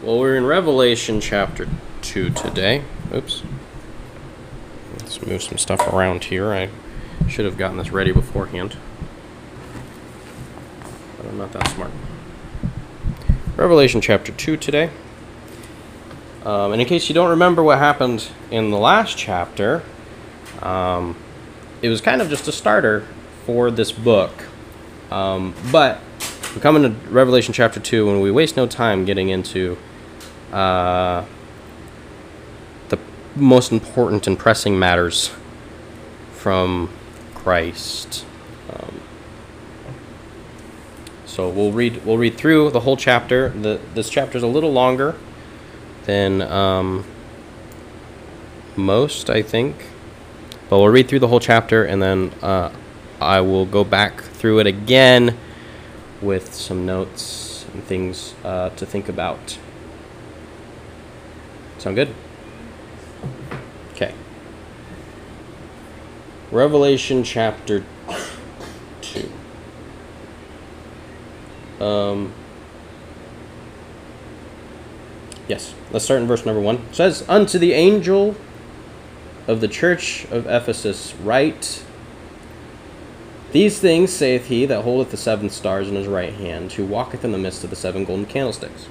Well, we're in Revelation chapter 2 today. Oops. Let's move some stuff around here. I should have gotten this ready beforehand. But I'm not that smart. Revelation chapter 2 today. Um, and in case you don't remember what happened in the last chapter, um, it was kind of just a starter for this book. Um, but we come into Revelation chapter 2 and we waste no time getting into uh, the most important and pressing matters from Christ. Um, so we'll read we'll read through the whole chapter. The this chapter is a little longer than um, most, I think. But we'll read through the whole chapter and then uh, I will go back through it again with some notes and things uh, to think about. Sound good? Okay. Revelation chapter 2. Um, yes, let's start in verse number 1. It says, Unto the angel of the church of Ephesus write, These things saith he that holdeth the seven stars in his right hand, who walketh in the midst of the seven golden candlesticks.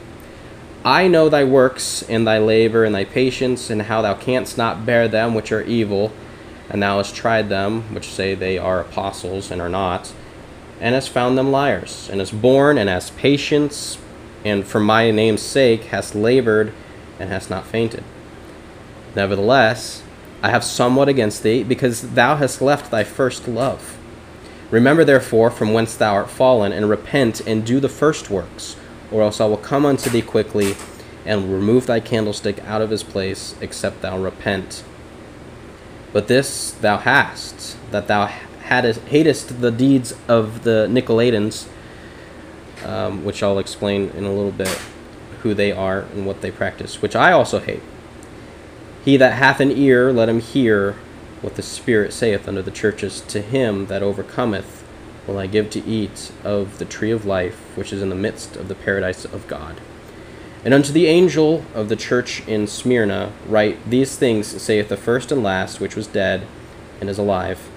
I know thy works, and thy labor, and thy patience, and how thou canst not bear them which are evil, and thou hast tried them, which say they are apostles, and are not, and hast found them liars, and hast borne, and hast patience, and for my name's sake hast labored, and hast not fainted. Nevertheless, I have somewhat against thee, because thou hast left thy first love. Remember therefore from whence thou art fallen, and repent, and do the first works or else I will come unto thee quickly and remove thy candlestick out of his place, except thou repent. But this thou hast, that thou hadest, hatest the deeds of the Nicolaitans, um, which I'll explain in a little bit who they are and what they practice, which I also hate. He that hath an ear, let him hear what the Spirit saith unto the churches. To him that overcometh, will I give to eat of the tree of life, which is in the midst of the paradise of God. And unto the angel of the church in Smyrna write, These things saith the first and last, which was dead and is alive.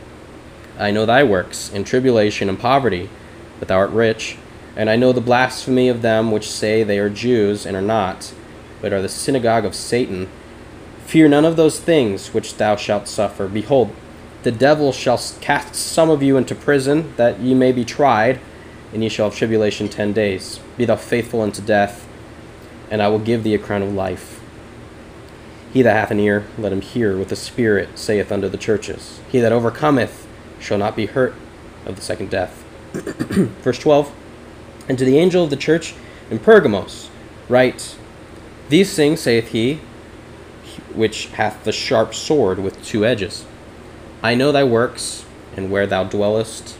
I know thy works, in tribulation and poverty, but thou art rich. And I know the blasphemy of them which say they are Jews and are not, but are the synagogue of Satan. Fear none of those things which thou shalt suffer. Behold, the devil shall cast some of you into prison, that ye may be tried, and ye shall have tribulation ten days. Be thou faithful unto death, and I will give thee a crown of life. He that hath an ear, let him hear what the Spirit saith unto the churches. He that overcometh shall not be hurt of the second death. Verse 12 And to the angel of the church in Pergamos write, These things saith he, which hath the sharp sword with two edges. I know thy works, and where thou dwellest,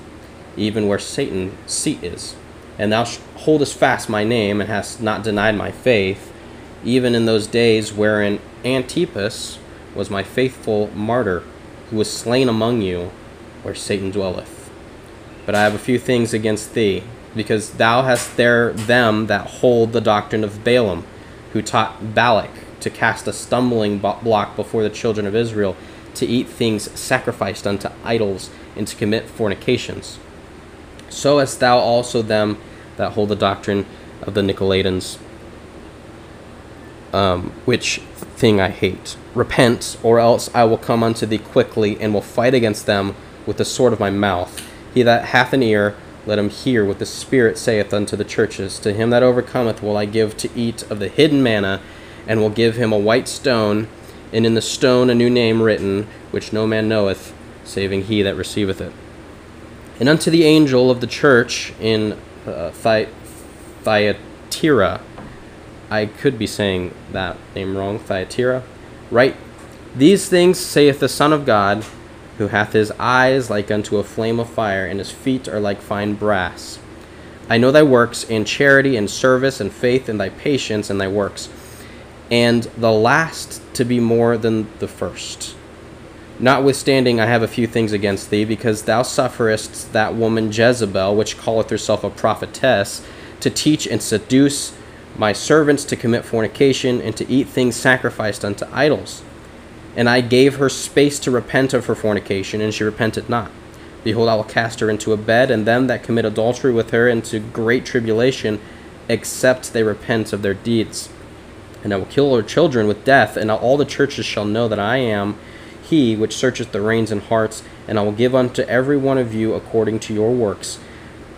even where Satan's seat is. And thou holdest fast my name, and hast not denied my faith, even in those days wherein Antipas was my faithful martyr, who was slain among you, where Satan dwelleth. But I have a few things against thee, because thou hast there them that hold the doctrine of Balaam, who taught Balak to cast a stumbling block before the children of Israel to eat things sacrificed unto idols, and to commit fornications. So as thou also them that hold the doctrine of the Nicolaitans, um, which thing I hate. Repent, or else I will come unto thee quickly, and will fight against them with the sword of my mouth. He that hath an ear, let him hear what the Spirit saith unto the churches. To him that overcometh will I give to eat of the hidden manna, and will give him a white stone and in the stone a new name written, which no man knoweth, saving he that receiveth it. And unto the angel of the church in uh, Thyatira, I could be saying that name wrong, Thyatira, right? These things saith the Son of God, who hath his eyes like unto a flame of fire, and his feet are like fine brass. I know thy works, and charity, and service, and faith, and thy patience, and thy works and the last to be more than the first. Notwithstanding, I have a few things against thee, because thou sufferest that woman Jezebel, which calleth herself a prophetess, to teach and seduce my servants to commit fornication and to eat things sacrificed unto idols. And I gave her space to repent of her fornication, and she repented not. Behold, I will cast her into a bed, and them that commit adultery with her into great tribulation, except they repent of their deeds. And I will kill her children with death, and all the churches shall know that I am he which searcheth the reins and hearts, and I will give unto every one of you according to your works.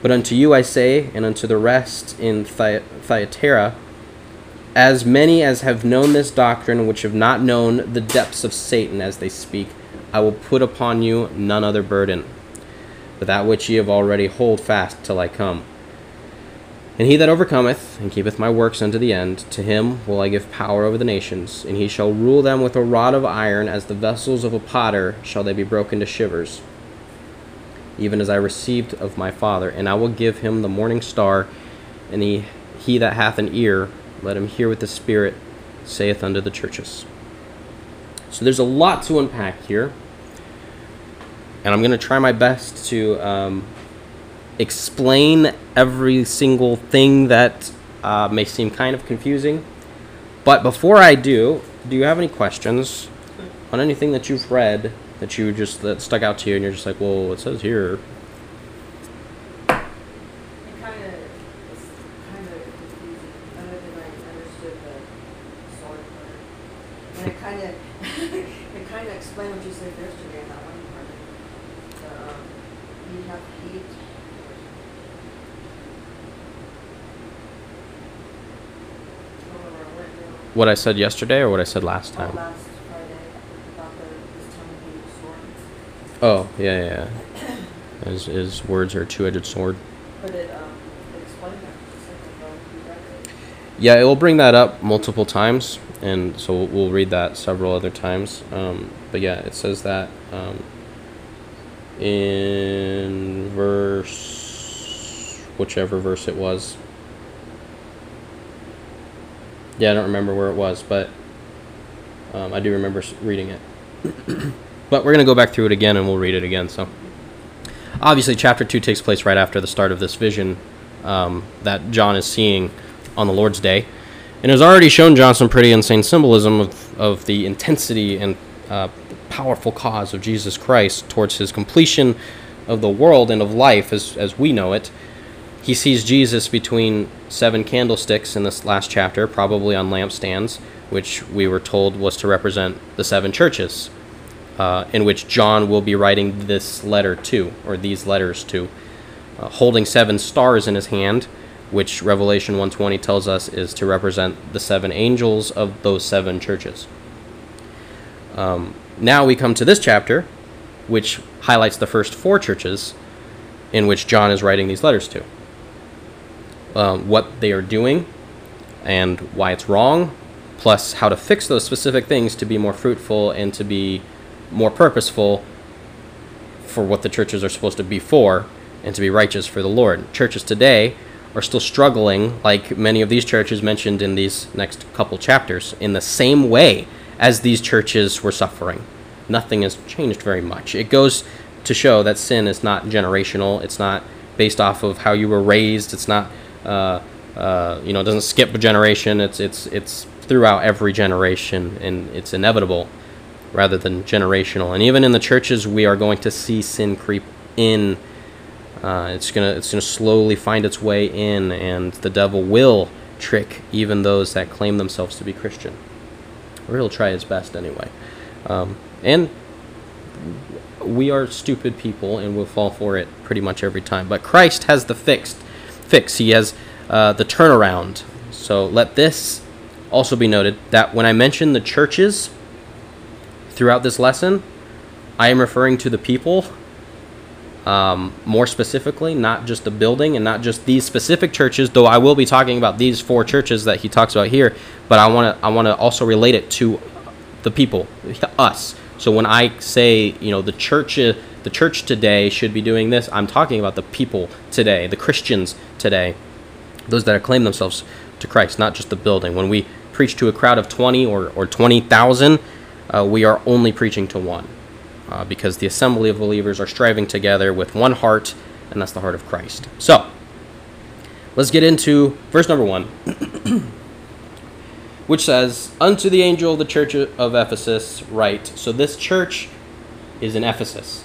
But unto you I say, and unto the rest in Thyatira, as many as have known this doctrine, which have not known the depths of Satan as they speak, I will put upon you none other burden, but that which ye have already hold fast till I come. And he that overcometh and keepeth my works unto the end, to him will I give power over the nations, and he shall rule them with a rod of iron, as the vessels of a potter shall they be broken to shivers even as I received of my Father. And I will give him the morning star, and he, he that hath an ear, let him hear what the Spirit saith unto the churches. So there's a lot to unpack here. And I'm going to try my best to um, explain every single thing that uh, may seem kind of confusing. But before I do, do you have any questions on anything that you've read that you just that stuck out to you, and you're just like, well, it says here. It kind of, it's kind of confusing. Other than I understood the sword part, and it kind of, it kind of explained what you said yesterday in that one part. The um, you have heat. I don't remember where it went now. What I said yesterday, or what I said last time. last Friday about the this time of year sword. Oh, yeah, yeah. yeah. His, his words are a two-edged sword. It um it explained that just like ago. You read it. Yeah, it will bring that up multiple times, and so we'll- we'll read that several other times. Um, but yeah, it says that um, in verse, whichever verse it was. Yeah, I don't remember where it was, but um, I do remember reading it. but we're going to go back through it again and we'll read it again. So, obviously, chapter 2 takes place right after the start of this vision um, that John is seeing on the Lord's Day. And it has already shown John some pretty insane symbolism of, of the intensity and uh, powerful cause of Jesus Christ towards his completion of the world and of life as, as we know it. He sees Jesus between seven candlesticks in this last chapter, probably on lampstands, which we were told was to represent the seven churches, uh, in which John will be writing this letter to, or these letters to, uh, holding seven stars in his hand, which Revelation 120 tells us is to represent the seven angels of those seven churches. Um, now we come to this chapter, which highlights the first four churches in which John is writing these letters to. Um, what they are doing and why it's wrong, plus how to fix those specific things to be more fruitful and to be more purposeful for what the churches are supposed to be for and to be righteous for the Lord. Churches today are still struggling, like many of these churches mentioned in these next couple chapters, in the same way as these churches were suffering. Nothing has changed very much. It goes to show that sin is not generational. It's not based off of how you were raised. It's not, you know, it doesn't skip a generation. It's it's it's throughout every generation, and it's inevitable rather than generational. And even in the churches, we are going to see sin creep in. Uh, it's gonna it's gonna slowly find its way in, and the devil will trick even those that claim themselves to be Christian. Or he'll try his best anyway. Um, and we are stupid people, and we'll fall for it pretty much every time. But Christ has the fixed fix. He has uh, the turnaround. So let this also be noted that when I mention the churches throughout this lesson, I am referring to the people um, more specifically, not just the building and not just these specific churches. Though I will be talking about these four churches that he talks about here, but I want to I want to also relate it to the people, us. So when I say you know the church the church today should be doing this, I'm talking about the people today, the Christians today, those that claim themselves to Christ, not just the building. When we preach to a crowd of 20 or, or 20,000, uh, we are only preaching to one uh, because the assembly of believers are striving together with one heart, and that's the heart of Christ. So, let's get into verse number one, which says, Unto the angel of the church of Ephesus, write. So this church is in Ephesus.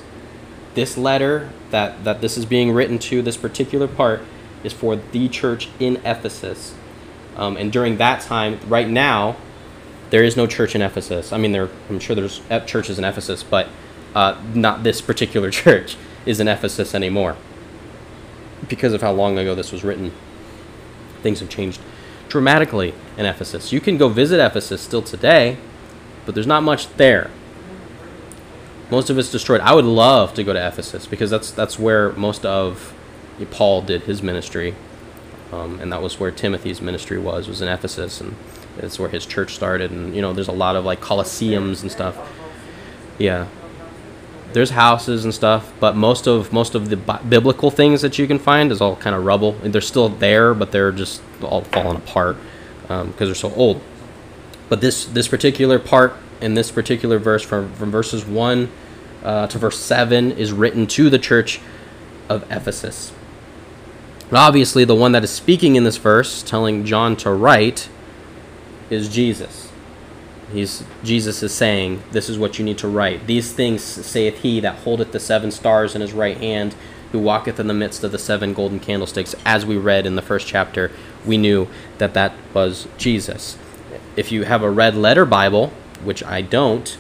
This letter that, that this is being written to, this particular part, is for the church in Ephesus. Um, and during that time, right now, there is no church in Ephesus. I mean, there, I'm sure there's churches in Ephesus, but uh, not this particular church is in Ephesus anymore because of how long ago this was written. Things have changed dramatically in Ephesus. You can go visit Ephesus still today, but there's not much there. Most of it's destroyed. I would love to go to Ephesus because that's that's where most of Paul did his ministry, um, and that was where Timothy's ministry was was in Ephesus, and it's where his church started. And you know, there's a lot of like colosseums and stuff. Yeah, there's houses and stuff, but most of most of the biblical things that you can find is all kind of rubble. They're still there, but they're just all falling apart because um, they're so old. But this this particular part in this particular verse, from from verses one uh, to verse seven, is written to the church of Ephesus. Obviously, the one that is speaking in this verse, telling John to write, is Jesus. He's Jesus is saying, This is what you need to write. These things saith he that holdeth the seven stars in his right hand, who walketh in the midst of the seven golden candlesticks. As we read in the first chapter, we knew that that was Jesus. If you have a red letter Bible, which I don't,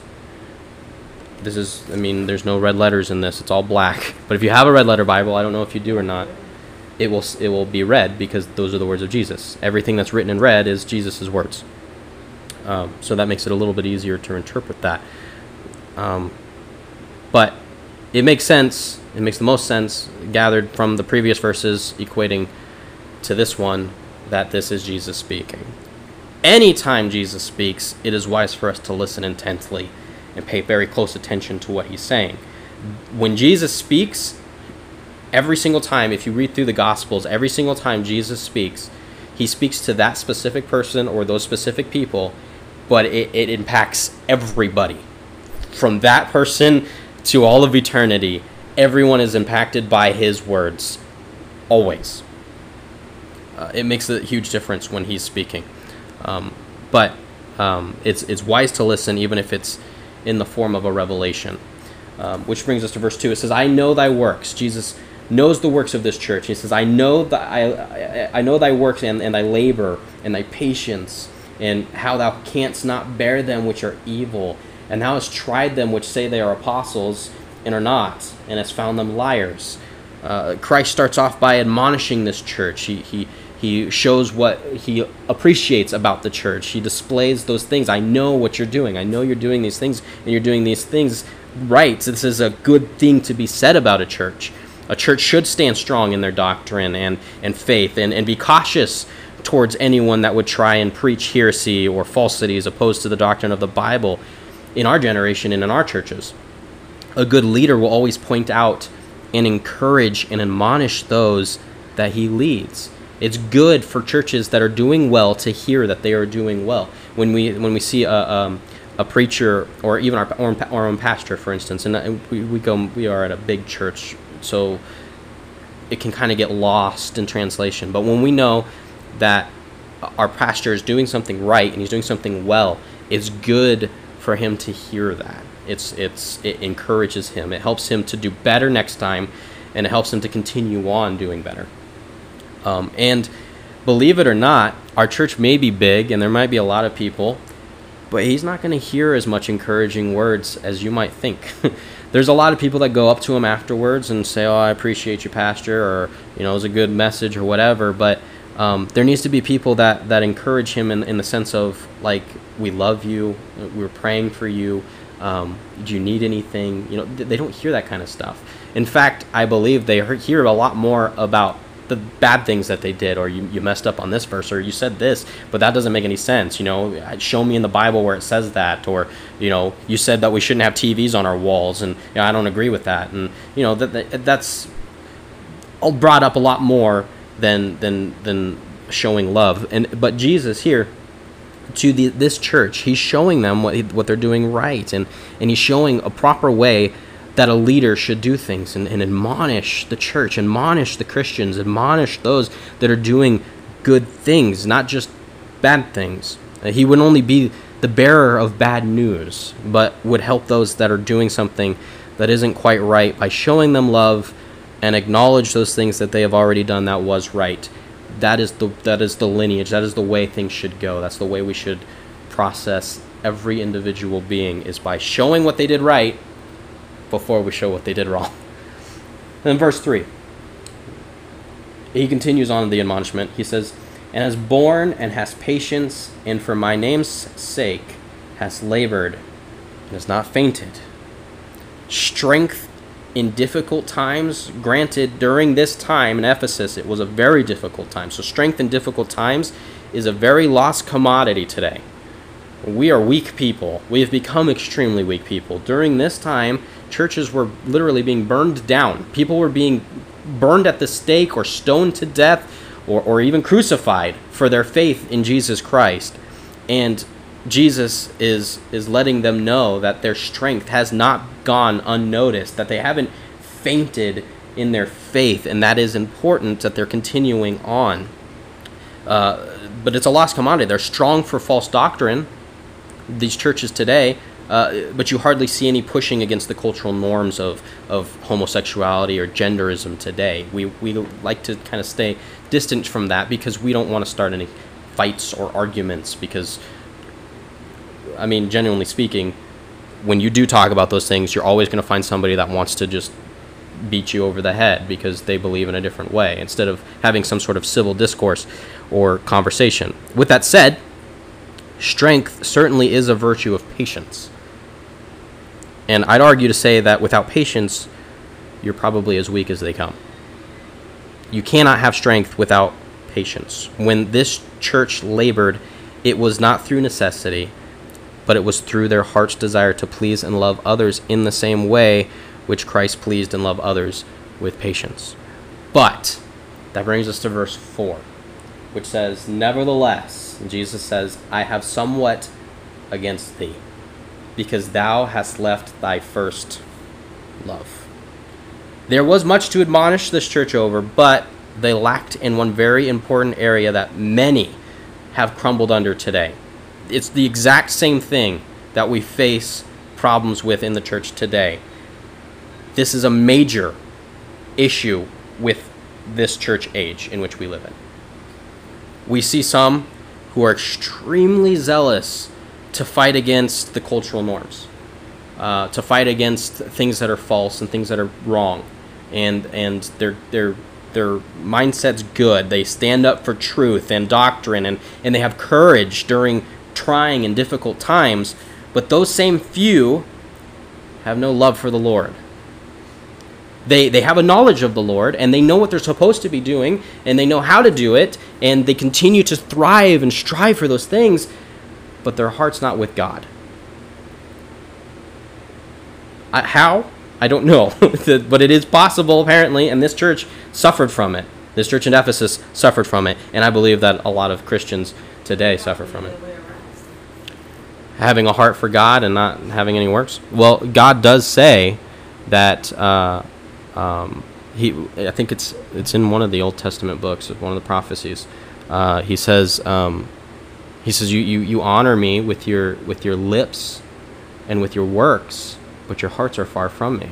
this is, I mean, there's no red letters in this. It's all black. But if you have a red letter Bible, I don't know if you do or not. It will it will be red because those are the words of Jesus. Everything that's written in red is Jesus' words. Um, so that makes it a little bit easier to interpret that. Um, but it makes sense. It makes the most sense gathered from the previous verses equating to this one that this is Jesus speaking. Anytime Jesus speaks, it is wise for us to listen intently and pay very close attention to what he's saying. When Jesus speaks, every single time, if you read through the Gospels, every single time Jesus speaks, he speaks to that specific person or those specific people but it, it impacts everybody. From that person to all of eternity, everyone is impacted by his words. Always. Uh, it makes a huge difference when he's speaking. Um, but um, it's, it's wise to listen, even if it's in the form of a revelation. Um, which brings us to verse 2. It says, I know thy works. Jesus knows the works of this church. He says, I know, th- I, I, I know thy works and, and thy labor and thy patience and how thou canst not bear them which are evil, and thou hast tried them which say they are apostles and are not, and hast found them liars. Uh, Christ starts off by admonishing this church. He, he, he shows what he appreciates about the church. He displays those things. I know what you're doing. I know you're doing these things, and you're doing these things right. This is a good thing to be said about a church. A church should stand strong in their doctrine and, and faith and, and be cautious towards anyone that would try and preach heresy or falsities opposed to the doctrine of the Bible in our generation and in our churches. A good leader will always point out and encourage and admonish those that he leads. It's good for churches that are doing well to hear that they are doing well. When we when we see a, um, a preacher or even our, our own pastor, for instance, and we, we go we are at a big church, so it can kind of get lost in translation. But when we know that our pastor is doing something right and he's doing something well, it's good for him to hear that. It's it's it encourages him. It helps him to do better next time, and it helps him to continue on doing better. Um, and believe it or not, our church may be big and there might be a lot of people, but he's not going to hear as much encouraging words as you might think. There's a lot of people that go up to him afterwards and say, "Oh, I appreciate you, pastor," or you know, it was a good message or whatever, but um, there needs to be people that, that encourage him in, in the sense of like we love you we're praying for you um, do you need anything? You know they don't hear that kind of stuff. In fact i believe they hear a lot more about the bad things that they did or you, you messed up on this verse or you said this but that doesn't make any sense you know? Show me in the bible where it says that or you know you said that we shouldn't have tvs on our walls and you know, i don't agree with that and you know that, that that's brought up a lot more than than than showing love. And but Jesus here to the, this church, he's showing them what what they're doing right, and and he's showing a proper way that a leader should do things and, and admonish the church, admonish the Christians, admonish those that are doing good things, not just bad things. Uh, he would only be the bearer of bad news, but would help those that are doing something that isn't quite right by showing them love and acknowledge those things that they have already done that was right. That is the that is the lineage. That is the way things should go. That's the way we should process every individual being is by showing what they did right before we show what they did wrong. Then verse 3. He continues on the admonishment. He says, And has borne and has patience, and for my name's sake has labored, and has not fainted. Strength in difficult times, granted, during this time in Ephesus, it was a very difficult time. So, strength in difficult times is a very lost commodity today. We are weak people. We have become extremely weak people. During this time, churches were literally being burned down. People were being burned at the stake or stoned to death or, or even crucified for their faith in Jesus Christ. And Jesus is is letting them know that their strength has not gone unnoticed, that they haven't fainted in their faith, and that is important that they're continuing on. Uh, but it's a lost commodity. They're strong for false doctrine, these churches today, uh, but you hardly see any pushing against the cultural norms of, of homosexuality or genderism today. We, we like to kind of stay distant from that because we don't want to start any fights or arguments because, I mean, genuinely speaking, when you do talk about those things, you're always going to find somebody that wants to just beat you over the head because they believe in a different way instead of having some sort of civil discourse or conversation. With that said, strength certainly is a virtue of patience. And I'd argue to say that without patience, you're probably as weak as they come. You cannot have strength without patience. When this church labored, it was not through necessity, but it was through their heart's desire to please and love others in the same way which Christ pleased and loved others with patience. But that brings us to verse 4, which says, Nevertheless, Jesus says, I have somewhat against thee because thou hast left thy first love. There was much to admonish this church over, but they lacked in one very important area that many have crumbled under today. It's the exact same thing that we face problems with in the church today. This is a major issue with this church age in which we live in. We see some who are extremely zealous to fight against the cultural norms, uh, to fight against things that are false and things that are wrong, and and their their their mindset's good. They stand up for truth and doctrine, and and they have courage during trying and difficult times. But those same few have no love for the Lord. They, they have a knowledge of the Lord and they know what they're supposed to be doing and they know how to do it and they continue to thrive and strive for those things, but their heart's not with God. How? I don't know. but it is possible, apparently, and this church suffered from it. This church in Ephesus suffered from it, and I believe that a lot of Christians today suffer from it. Having a heart for God and not having any works. Well, God does say that uh, um, he. I think it's it's in one of the Old Testament books, one of the prophecies. Uh, he says um, he says, you, you, you honor me with your, with your lips and with your works, but your hearts are far from me.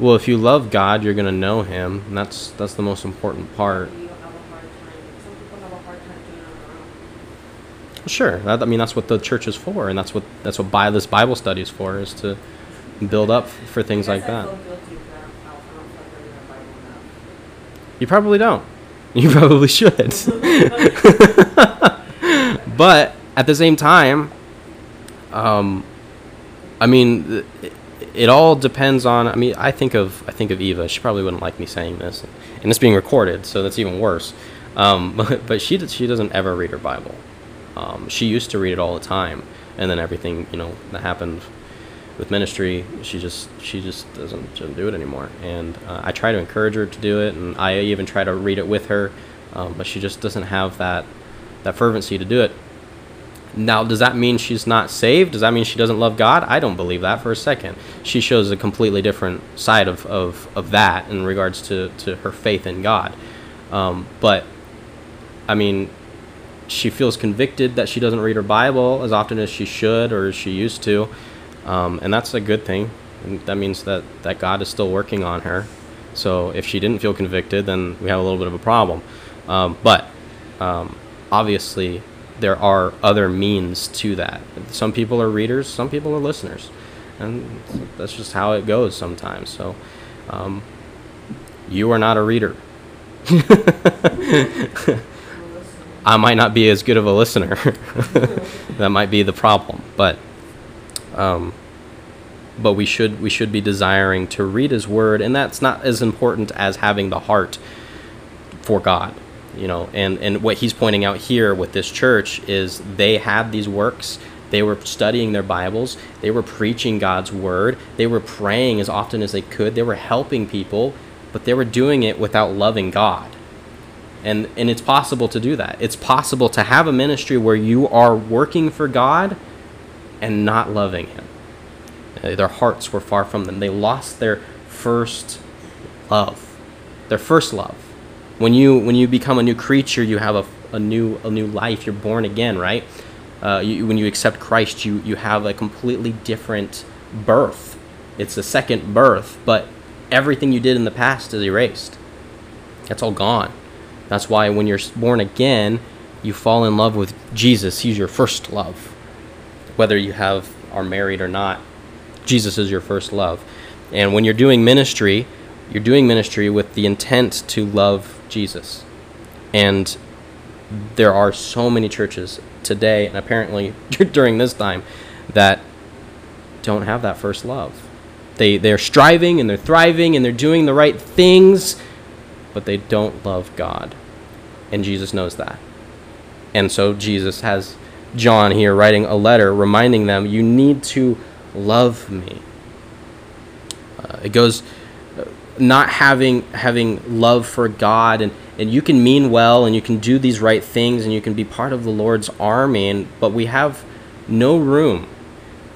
Well, if you love God, you're going to know Him, and that's that's the most important part. Sure, that, I mean that's what the church is for, and that's what that's what Bible, this Bible study is for, is to build up for things like that. You probably don't. You probably should. but at the same time, um, I mean, it, all depends on. I mean, I think of I think of Eva. She probably wouldn't like me saying this, and it's being recorded, so that's even worse. Um, but, but she she doesn't ever read her Bible. Um, she used to read it all the time, and then everything you know that happened with ministry, she just she just doesn't, doesn't do it anymore. And uh, I try to encourage her to do it, and I even try to read it with her. um, but she just doesn't have that that fervency to do it. Now, does that mean she's not saved? Does that mean she doesn't love God? I don't believe that for a second. She shows a completely different side of, of, of that in regards to, to her faith in God. Um, but, I mean, she feels convicted that she doesn't read her Bible as often as she should or as she used to. Um, and that's a good thing. And that means that, that God is still working on her. So if she didn't feel convicted, then we have a little bit of a problem. Um, but um, obviously, there are other means to that. Some people are readers, some people are listeners, and that's just how it goes sometimes. So, um, you are not a reader. I might not be as good of a listener. that might be the problem, but um, but we should we should be desiring to read His Word, and that's not as important as having the heart for God you know and and what he's pointing out here with this church is they had these works. They were studying their bibles. They were preaching god's word. They were praying as often as they could. They were helping people but they were doing it without loving god. And and it's possible to do that. It's possible to have a ministry where you are working for god and not loving him. Uh, their hearts were far from them. They lost their first love their first love when you when you become a new creature, you have a, a new a new life. You're born again, right? Uh, you, when you accept Christ, you you have a completely different birth. It's a second birth, but everything you did in the past is erased. That's all gone. That's why when you're born again, you fall in love with Jesus. He's your first love. Whether you have are married or not, Jesus is your first love. And when you're doing ministry, you're doing ministry with the intent to love Jesus. And there are so many churches today, and apparently during this time, that don't have that first love. They, they're striving and they're thriving and they're doing the right things, but they don't love God. And Jesus knows that. And so Jesus has John here writing a letter reminding them, you need to love me. Uh, it goes not having having love for God and and you can mean well and you can do these right things and you can be part of the Lord's army and but we have no room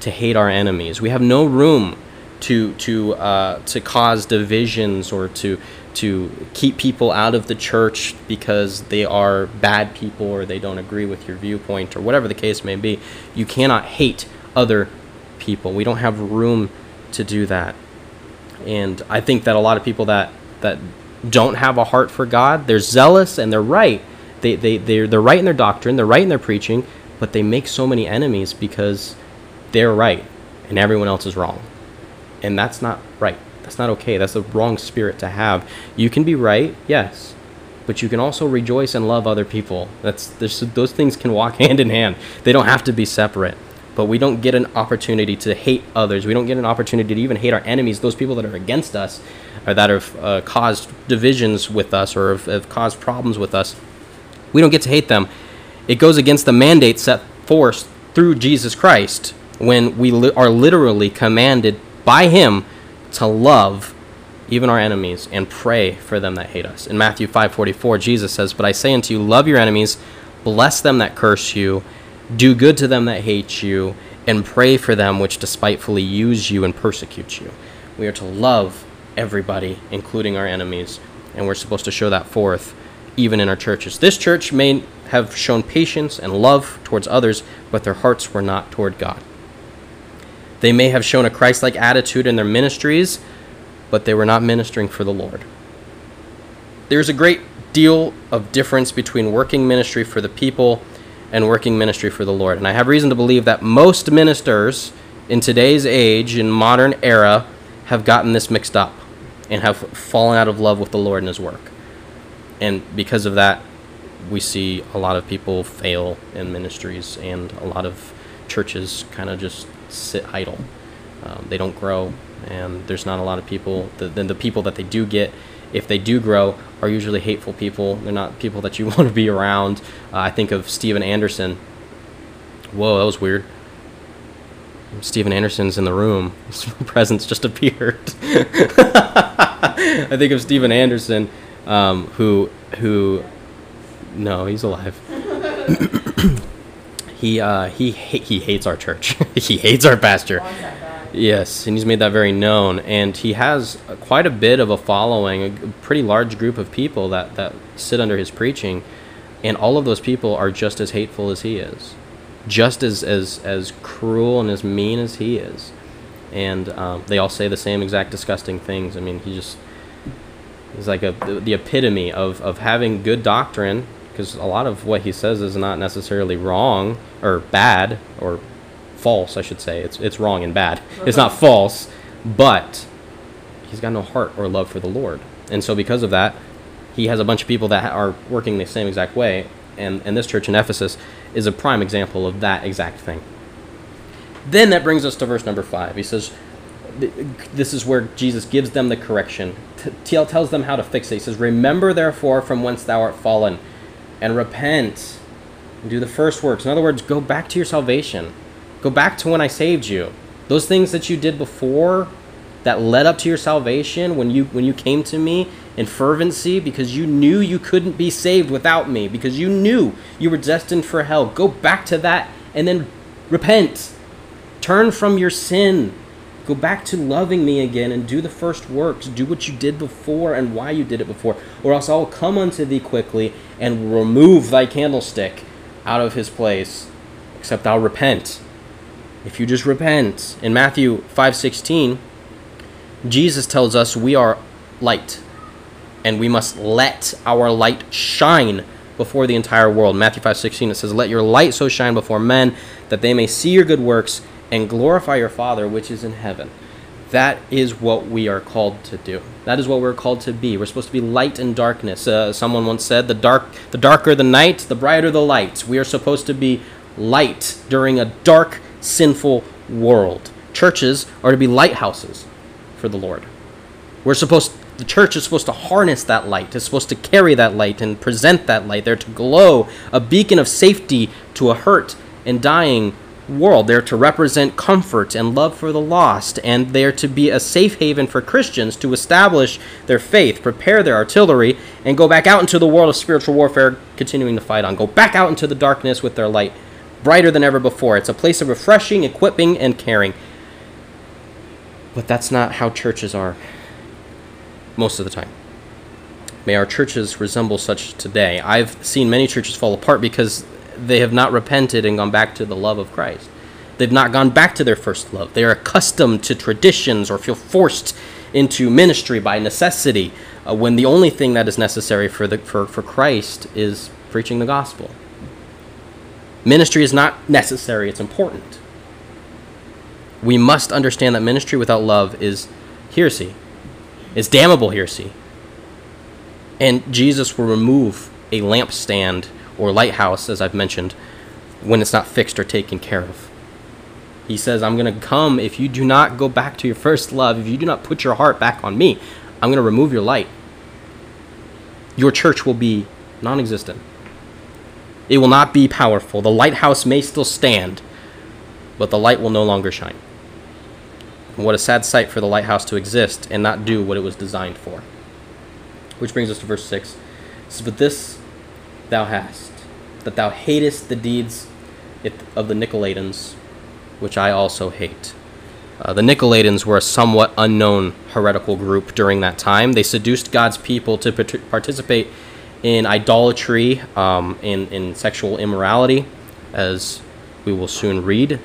to hate our enemies. We have no room to to uh, to cause divisions or to to keep people out of the church because they are bad people or they don't agree with your viewpoint or whatever the case may be. You cannot hate other people. We don't have room to do that and I think that a lot of people that that don't have a heart for God, they're zealous and they're right. They they they're they're right in their doctrine, they're right in their preaching, but they make so many enemies because they're right and everyone else is wrong. And that's not right. That's not okay. That's the wrong spirit to have. You can be right, yes, but you can also rejoice and love other people. That's those things can walk hand in hand. They don't have to be separate but we don't get an opportunity to hate others. We don't get an opportunity to even hate our enemies, those people that are against us or that have uh, caused divisions with us or have, have, caused problems with us. We don't get to hate them. It goes against the mandate set forth through Jesus Christ when we li- are literally commanded by Him to love even our enemies and pray for them that hate us. In Matthew 5:44, Jesus says, "But I say unto you, love your enemies, bless them that curse you." Do good to them that hate you, and pray for them which despitefully use you and persecute you. We are to love everybody, including our enemies, and we're supposed to show that forth even in our churches. This church may have shown patience and love towards others, but their hearts were not toward God. They may have shown a Christ like attitude in their ministries, but they were not ministering for the Lord. There's a great deal of difference between working ministry for the people and working ministry for the Lord. And I have reason to believe that most ministers in today's age, in modern era, have gotten this mixed up and have fallen out of love with the Lord and His work. And because of that, we see a lot of people fail in ministries, and a lot of churches kind of just sit idle. Um, they don't grow, and there's not a lot of people. Then the people that they do get if they do grow, are usually hateful people. They're not people that you want to be around. Uh, I think of Steven Anderson. Whoa, that was weird. Steven Anderson's in the room. His presence just appeared. I think of Steven Anderson, um, who who No, he's alive. he uh, he he hates our church. he hates our pastor. Yes, and he's made that very known, and he has quite a bit of a following, a pretty large group of people that that sit under his preaching, and all of those people are just as hateful as he is, just as as as cruel and as mean as he is, and um, they all say the same exact disgusting things. I mean, he just he's like a the epitome of of having good doctrine, because a lot of what he says is not necessarily wrong or bad or false, I should say. It's it's wrong and bad. It's not false, but he's got no heart or love for the Lord, and so because of that, he has a bunch of people that are working the same exact way, and and this church in Ephesus is a prime example of that exact thing. Then that brings us to verse number five. He says, "This is where Jesus gives them the correction. T- tells them how to fix it. He says, "Remember therefore from whence thou art fallen, and repent." and do the first works. In other words, go back to your salvation. Go back to when I saved you. Those things that you did before that led up to your salvation when you when you came to me in fervency because you knew you couldn't be saved without me because you knew you were destined for hell. Go back to that and then repent. Turn from your sin. Go back to loving me again and do the first works. Do what you did before and why you did it before. Or else I will come unto thee quickly and remove thy candlestick out of his place, except thou repent. If you just repent. In Matthew 5:16, Jesus tells us we are light and we must let our light shine before the entire world. Matthew 5:16 it says, "Let your light so shine before men that they may see your good works and glorify your Father which is in heaven." That is what we are called to do. That is what we're called to be. We're supposed to be light in darkness. Uh, someone once said, "The dark, the darker the night, the brighter the light." We are supposed to be light during a dark, sinful world. Churches are to be lighthouses for the Lord. We're supposed the church is supposed to harness that light. It's supposed to carry that light and present that light. They're to glow, a beacon of safety to a hurt and dying world. They're to represent comfort and love for the lost, and they're to be a safe haven for Christians to establish their faith, prepare their artillery, and go back out into the world of spiritual warfare, continuing to fight on. Go back out into the darkness with their light, brighter than ever before. It's a place of refreshing, equipping, and caring. But that's not how churches are most of the time. May our churches resemble such today. I've seen many churches fall apart because they have not repented and gone back to the love of Christ. They've not gone back to their first love. They are accustomed to traditions or feel forced into ministry by necessity uh, when the only thing that is necessary for, the, for, for Christ is preaching the gospel. Ministry is not necessary, it's important. We must understand that ministry without love is heresy, is damnable heresy. And Jesus will remove a lampstand or lighthouse, as I've mentioned, when it's not fixed or taken care of. He says, I'm going to come if you do not go back to your first love, if you do not put your heart back on me, I'm going to remove your light. Your church will be non existent. It will not be powerful. The lighthouse may still stand, but the light will no longer shine. What a sad sight for the lighthouse to exist and not do what it was designed for. Which brings us to verse 6. It says, But this thou hast, that thou hatest the deeds of the Nicolaitans, which I also hate. Uh, the Nicolaitans were a somewhat unknown heretical group during that time. They seduced God's people to part- participate in idolatry, um, in, in sexual immorality, as we will soon read.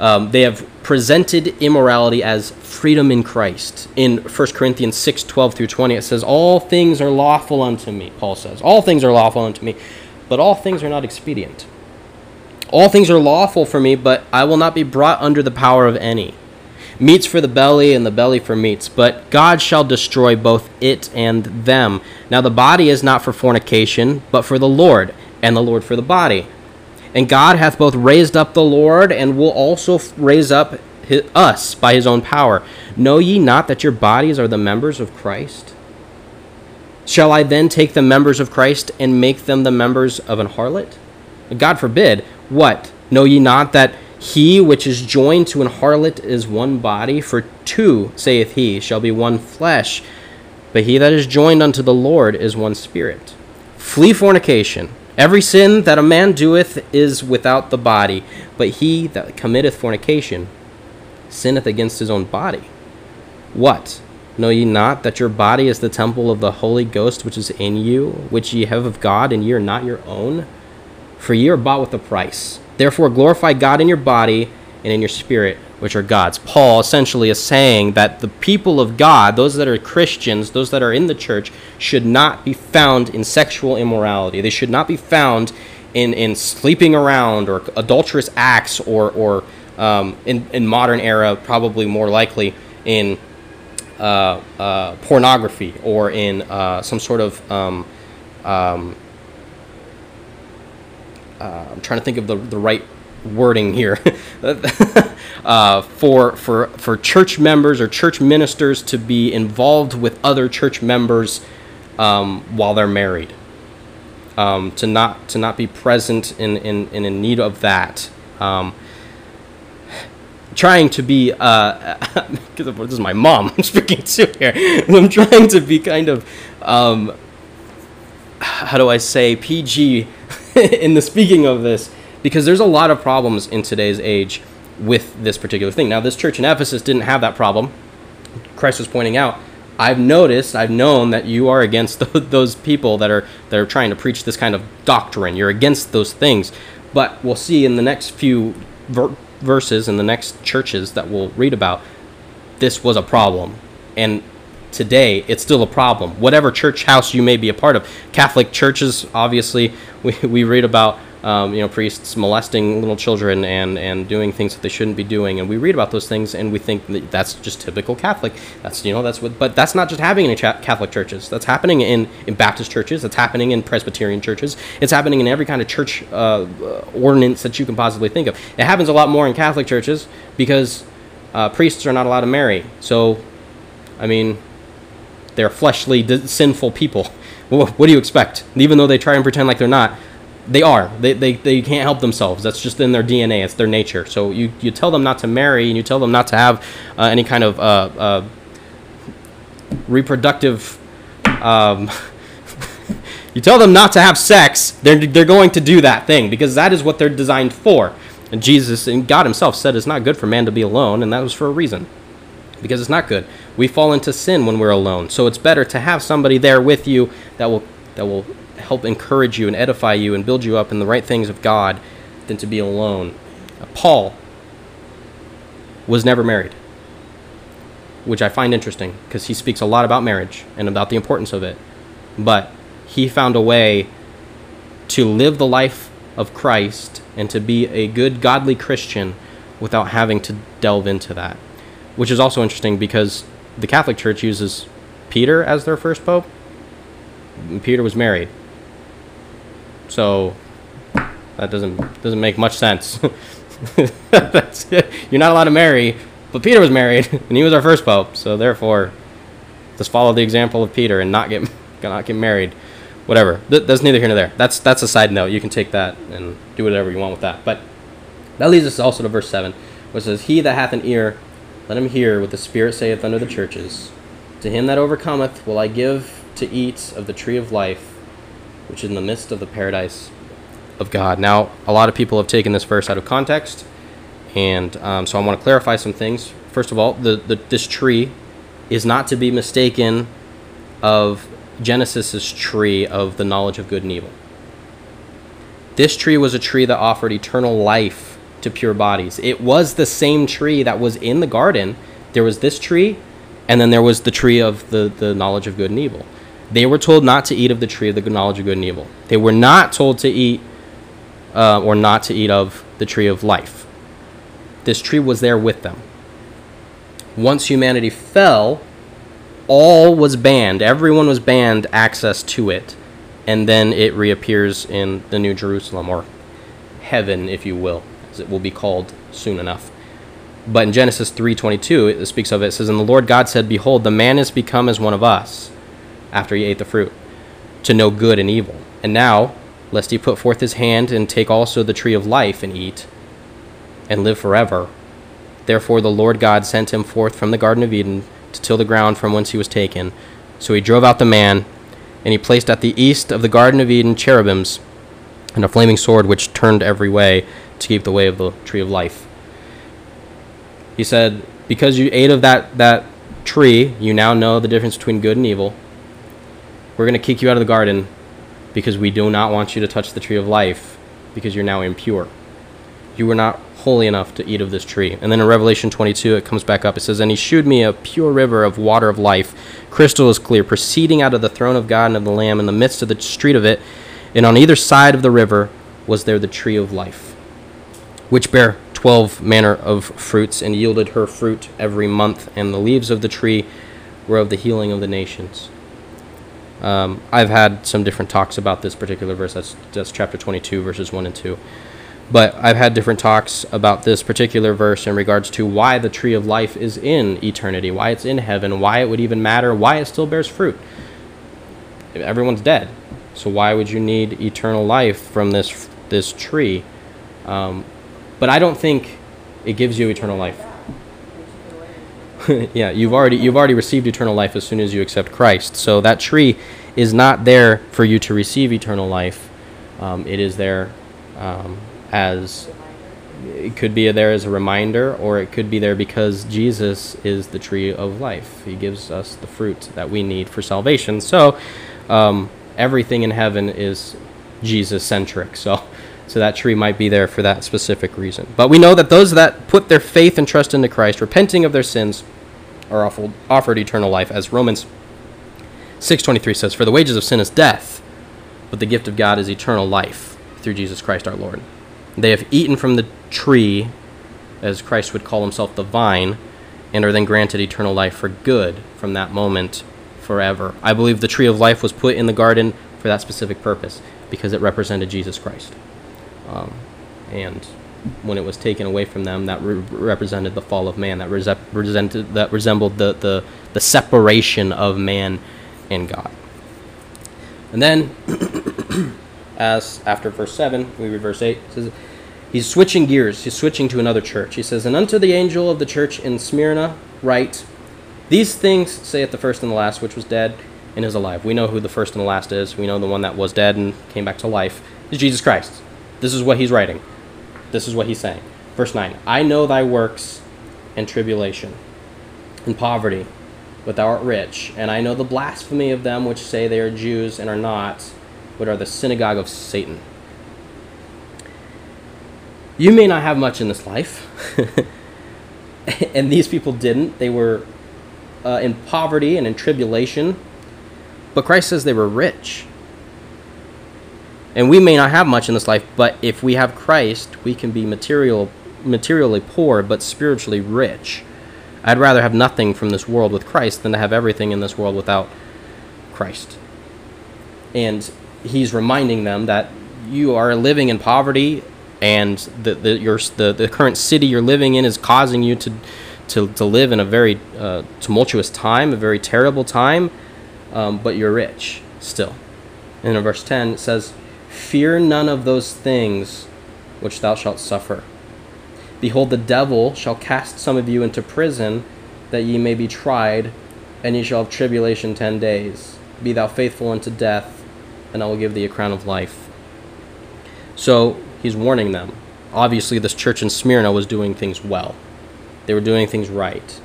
Um, they have presented immorality as freedom in Christ. In 1 Corinthians 6 12 through 20, it says, All things are lawful unto me, Paul says. All things are lawful unto me, but all things are not expedient. All things are lawful for me, but I will not be brought under the power of any. Meats for the belly, and the belly for meats, but God shall destroy both it and them. Now the body is not for fornication, but for the Lord, and the Lord for the body. And God hath both raised up the Lord, and will also raise up hi- us by his own power. Know ye not that your bodies are the members of Christ? Shall I then take the members of Christ and make them the members of an harlot? God forbid. What? Know ye not that he which is joined to an harlot is one body? For two, saith he, shall be one flesh. But he that is joined unto the Lord is one spirit. Flee fornication. Every sin that a man doeth is without the body, but he that committeth fornication sinneth against his own body. What? Know ye not that your body is the temple of the Holy Ghost which is in you, which ye have of God, and ye are not your own? For ye are bought with a price. Therefore glorify God in your body and in your spirit, which are God's. Paul essentially is saying that the people of God, those that are Christians, those that are in the church, should not be found in sexual immorality. They should not be found in, in sleeping around or adulterous acts or, or um, in, in modern era, probably more likely in uh, uh, pornography or in uh, some sort of um, um, uh, I'm trying to think of the, the right wording here. Uh, for for for church members or church ministers to be involved with other church members um, while they're married. Um, to not to not be present in in, in, in need of that. Um, trying to be uh this is my mom I'm speaking to here. I'm trying to be kind of um, how do I say PG in the speaking of this because there's a lot of problems in today's age with this particular thing. Now, this church in Ephesus didn't have that problem. Christ was pointing out, I've noticed, I've known that you are against those people that are that are trying to preach this kind of doctrine. You're against those things. But we'll see in the next few ver- verses in the next churches that we'll read about, this was a problem. And today it's still a problem. Whatever church house you may be a part of, Catholic churches, obviously, we, we read about um, you know priests molesting little children and and doing things that they shouldn't be doing, and we read about those things and we think that that's just typical Catholic. That's you know that's what, but that's not just happening in Catholic churches. That's happening in in Baptist churches. That's happening in Presbyterian churches. It's happening in every kind of church uh, ordinance that you can possibly think of. It happens a lot more in Catholic churches because uh, priests are not allowed to marry. So, I mean, they're fleshly, sinful people. What do you expect? Even though they try and pretend like they're not, they are. They, they, they can't help themselves. That's just in their DNA. It's their nature. So you, you tell them not to marry and you tell them not to have uh, any kind of uh, uh, reproductive. Um, you tell them not to have sex, they're, they're going to do that thing because that is what they're designed for. And Jesus and God Himself said it's not good for man to be alone, and that was for a reason because it's not good. We fall into sin when we're alone. So it's better to have somebody there with you that will that will help encourage you and edify you and build you up in the right things of God than to be alone. Paul was never married, which I find interesting because he speaks a lot about marriage and about the importance of it. But he found a way to live the life of Christ and to be a good, godly Christian without having to delve into that which is also interesting because the Catholic Church uses Peter as their first pope. Peter was married, so that doesn't doesn't make much sense. That's it. You're not allowed to marry, but Peter was married and he was our first pope. So therefore, just follow the example of Peter and not get not get married. Whatever. Th- that's neither here nor there. That's that's a side note. You can take that and do whatever you want with that. But that leads us also to verse seven, which says, "He that hath an ear." Let him hear what the Spirit saith unto the churches. To him that overcometh will I give to eat of the tree of life, which is in the midst of the paradise of God. Now, a lot of people have taken this verse out of context, and um, so I want to clarify some things. First of all, the, the this tree is not to be mistaken of Genesis's tree of the knowledge of good and evil. This tree was a tree that offered eternal life to pure bodies. It was the same tree that was in the garden. There was this tree, and then there was the tree of the, the knowledge of good and evil. They were told not to eat of the tree of the knowledge of good and evil. They were not told to eat uh, or not to eat of the tree of life. This tree was there with them. Once humanity fell, all was banned. Everyone was banned access to it. And then it reappears in the New Jerusalem, or heaven, if you will it will be called soon enough. But in Genesis 3:22, it speaks of it. It says, "And the Lord God said, Behold, the man is become as one of us, after he ate the fruit, to know good and evil. And now, lest he put forth his hand and take also the tree of life and eat, and live forever. Therefore the Lord God sent him forth from the Garden of Eden to till the ground from whence he was taken. So he drove out the man, and he placed at the east of the Garden of Eden cherubims and a flaming sword which turned every way to keep the way of the tree of life. He said, Because you ate of that, that tree, you now know the difference between good and evil. We're going to kick you out of the garden because we do not want you to touch the tree of life because you're now impure. You were not holy enough to eat of this tree. And then in Revelation 22, it comes back up. It says, And he shewed me a pure river of water of life, crystal as clear, proceeding out of the throne of God and of the Lamb in the midst of the street of it. And on either side of the river was there the tree of life, which bare twelve manner of fruits, and yielded her fruit every month. And the leaves of the tree were of the healing of the nations. Um, I've had some different talks about this particular verse. That's, that's chapter 22, verses 1 and 2. But I've had different talks about this particular verse in regards to why the tree of life is in eternity, why it's in heaven, why it would even matter, why it still bears fruit. Everyone's dead. So why would you need eternal life from this this tree? Um, but I don't think it gives you eternal life. yeah, you've already you've already received eternal life as soon as you accept Christ. So that tree is not there for you to receive eternal life. Um, it is there um, as it could be there as a reminder, or it could be there because Jesus is the tree of life. He gives us the fruit that we need for salvation. So um, everything in heaven is Jesus centric. So so that tree might be there for that specific reason. But we know that those that put their faith and trust into Christ, repenting of their sins, are offered, offered eternal life, as Romans 6.23 says, For the wages of sin is death, but the gift of God is eternal life through Jesus Christ our Lord. They have eaten from the tree, as Christ would call himself the vine, and are then granted eternal life for good from that moment forever. I believe the tree of life was put in the garden for that specific purpose, because it represented Jesus Christ. Um, and when it was taken away from them, that re- represented the fall of man. That represented that resembled the, the the separation of man and God. And then, as after verse seven, we read verse eight. says, he's switching gears. He's switching to another church. He says, "And unto the angel of the church in Smyrna write, These things saith the first and the last, which was dead and is alive." We know who the first and the last is. We know the one that was dead and came back to life is Jesus Christ. This is what he's writing. This is what he's saying. Verse 9 I know thy works and tribulation, and poverty, but thou art rich, and I know the blasphemy of them which say they are Jews and are not, but are the synagogue of Satan. You may not have much in this life, and these people didn't. They were uh, in poverty and in tribulation, but Christ says they were rich. And we may not have much in this life, but if we have Christ, we can be material, materially poor, but spiritually rich. I'd rather have nothing from this world with Christ than to have everything in this world without Christ. And he's reminding them that you are living in poverty and the, the, your, the, the current city you're living in is causing you to, to, to live in a very uh, tumultuous time, a very terrible time, um, but you're rich still. And in verse 10, it says, Fear none of those things which thou shalt suffer. Behold, the devil shall cast some of you into prison, that ye may be tried, and ye shall have tribulation ten days. Be thou faithful unto death, and I will give thee a crown of life. So he's warning them. Obviously, this church in Smyrna was doing things well, they were doing things right.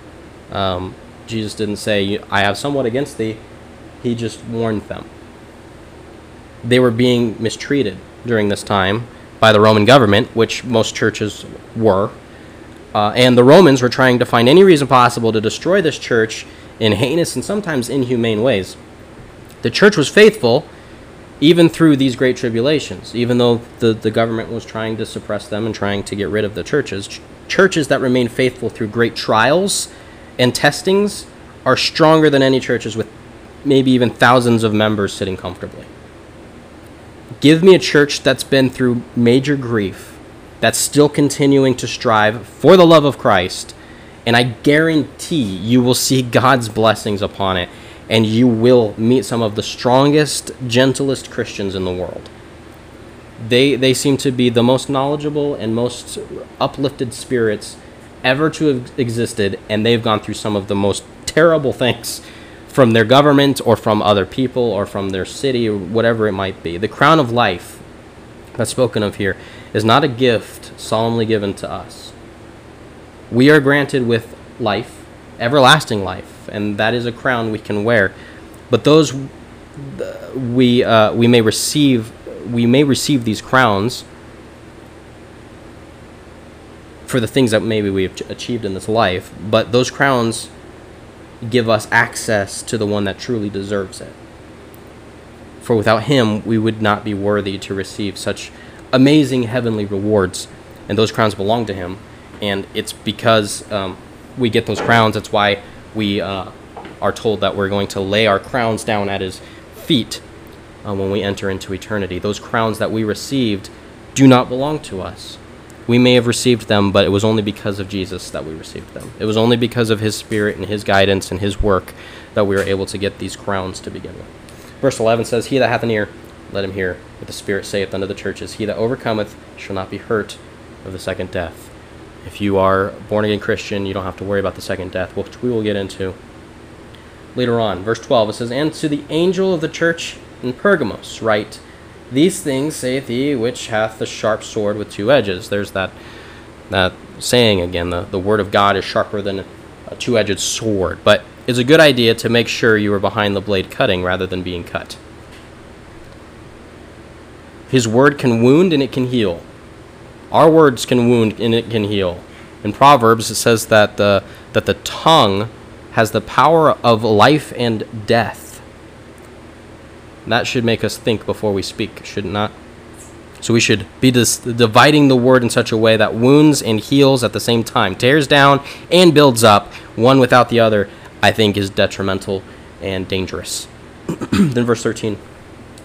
Um, Jesus didn't say, I have somewhat against thee, he just warned them they were being mistreated during this time by the Roman government, which most churches were. Uh, and the Romans were trying to find any reason possible to destroy this church in heinous and sometimes inhumane ways. The church was faithful even through these great tribulations, even though the, the government was trying to suppress them and trying to get rid of the churches. Ch- churches that remain faithful through great trials and testings are stronger than any churches with maybe even thousands of members sitting comfortably. Give me a church that's been through major grief, that's still continuing to strive for the love of Christ, and I guarantee you will see God's blessings upon it, and you will meet some of the strongest, gentlest Christians in the world. They, they seem to be the most knowledgeable and most uplifted spirits ever to have existed, and they've gone through some of the most terrible things from their government or from other people or from their city or whatever it might be. The crown of life that's spoken of here is not a gift solemnly given to us. We are granted with life, everlasting life, and that is a crown we can wear. But those we uh, we may receive we may receive these crowns for the things that maybe we have achieved in this life, but those crowns give us access to the one that truly deserves it. For without him, we would not be worthy to receive such amazing heavenly rewards, and those crowns belong to him. And it's because um, we get those crowns, that's why we uh, are told that we're going to lay our crowns down at his feet uh, when we enter into eternity. Those crowns that we received do not belong to us. We may have received them, but it was only because of Jesus that we received them. It was only because of his spirit and his guidance and his work that we were able to get these crowns to begin with. Verse 11 says, He that hath an ear, let him hear what the Spirit saith unto the churches. He that overcometh shall not be hurt of the second death. If you are born again Christian, you don't have to worry about the second death, which we will get into later on. Verse 12, it says, And to the angel of the church in Pergamos write, These things saith he which hath the sharp sword with two edges. There's that that saying again, the, the word of God is sharper than a two edged sword. But it's a good idea to make sure you are behind the blade cutting rather than being cut. His word can wound and it can heal. Our words can wound and it can heal. In Proverbs, it says that the, that the tongue has the power of life and death. That should make us think before we speak, should not? So we should be dis- dividing the word in such a way that wounds and heals at the same time, tears down and builds up, one without the other, I think is detrimental and dangerous. then verse 13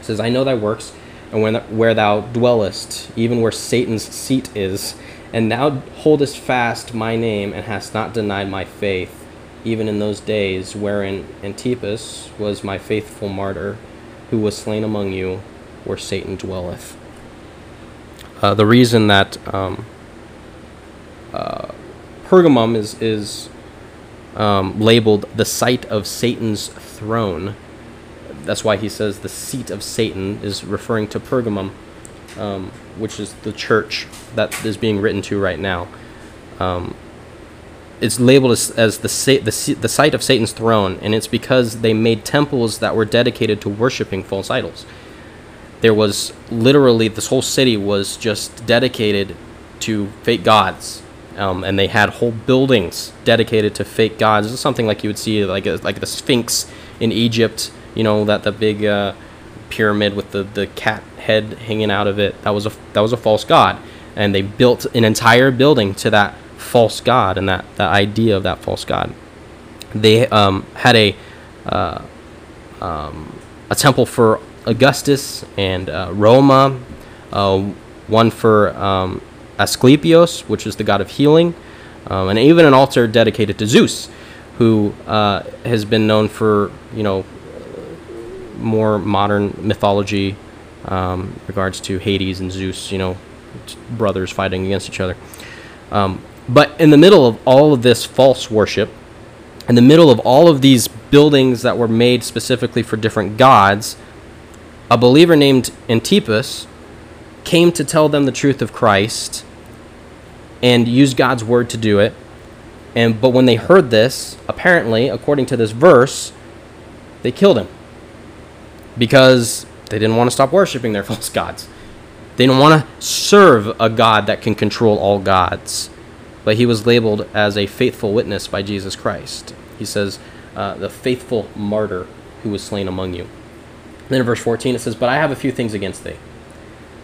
says, I know thy works, and where thou dwellest, even where Satan's seat is, and thou holdest fast my name, and hast not denied my faith, even in those days wherein Antipas was my faithful martyr, who was slain among you, where Satan dwelleth. Uh, the reason that um, uh, Pergamum is, is um, labeled the site of Satan's throne. That's why he says the seat of Satan is referring to Pergamum, um, which is the church that is being written to right now. It's labeled as, as the, the, the site of Satan's throne, and it's because they made temples that were dedicated to worshiping false idols. There was literally, this whole city was just dedicated to fake gods um, and they had whole buildings dedicated to fake gods. This is something like you would see like a, like the Sphinx in Egypt. You know that the big uh, pyramid with the, the cat head hanging out of it. That was a that was a false god, and they built an entire building to that false god and that the idea of that false god. They um, had a uh, um, a temple for Augustus and uh, Roma, uh, one for um, Asclepius, which is the god of healing, um, and even an altar dedicated to Zeus, who uh, has been known for you know more modern mythology um, regards to Hades and Zeus, you know, brothers fighting against each other. Um, but in the middle of all of this false worship, in the middle of all of these buildings that were made specifically for different gods, a believer named Antipas came to tell them the truth of Christ and used God's word to do it. And but when they heard this, apparently, according to this verse, they killed him because they didn't want to stop worshiping their false gods. They didn't want to serve a God that can control all gods. But he was labeled as a faithful witness by Jesus Christ. He says, uh, the faithful martyr who was slain among you. then in verse 14 it says, But I have a few things against thee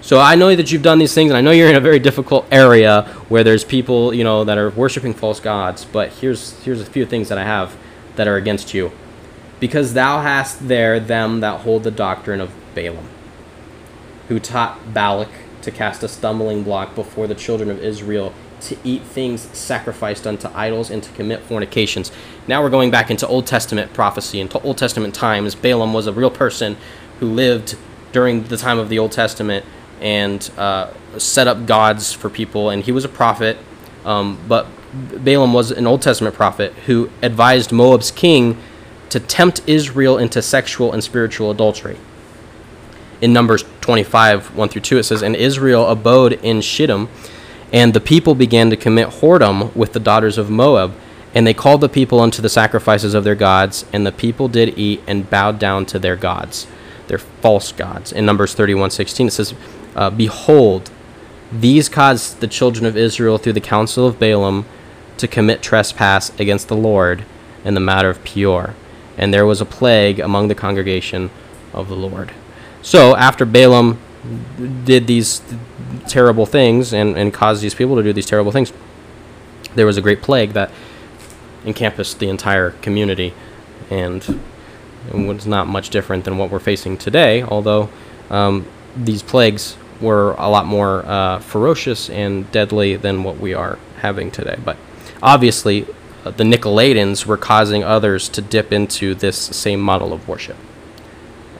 so I know that you've done these things, and I know you're in a very difficult area where there's people, you know, that are worshiping false gods. But here's here's a few things that I have that are against you, because thou hast there them that hold the doctrine of Balaam, who taught Balak to cast a stumbling block before the children of Israel to eat things sacrificed unto idols and to commit fornications. Now we're going back into Old Testament prophecy and Old Testament times. Balaam was a real person who lived during the time of the Old Testament and uh, set up gods for people. And he was a prophet, um, but Balaam was an Old Testament prophet who advised Moab's king to tempt Israel into sexual and spiritual adultery. In Numbers 25, 1 through 2, it says, And Israel abode in Shittim, and the people began to commit whoredom with the daughters of Moab. And they called the people unto the sacrifices of their gods, and the people did eat and bowed down to their gods, their false gods. In Numbers 31, 16, it says, uh, Behold, these caused the children of Israel through the counsel of Balaam to commit trespass against the Lord in the matter of Peor. And there was a plague among the congregation of the Lord. So after Balaam did these terrible things and, and caused these people to do these terrible things, there was a great plague that encompassed the entire community and it was not much different than what we're facing today, although um, these plagues were a lot more uh, ferocious and deadly than what we are having today. But obviously, uh, the Nicolaitans were causing others to dip into this same model of worship.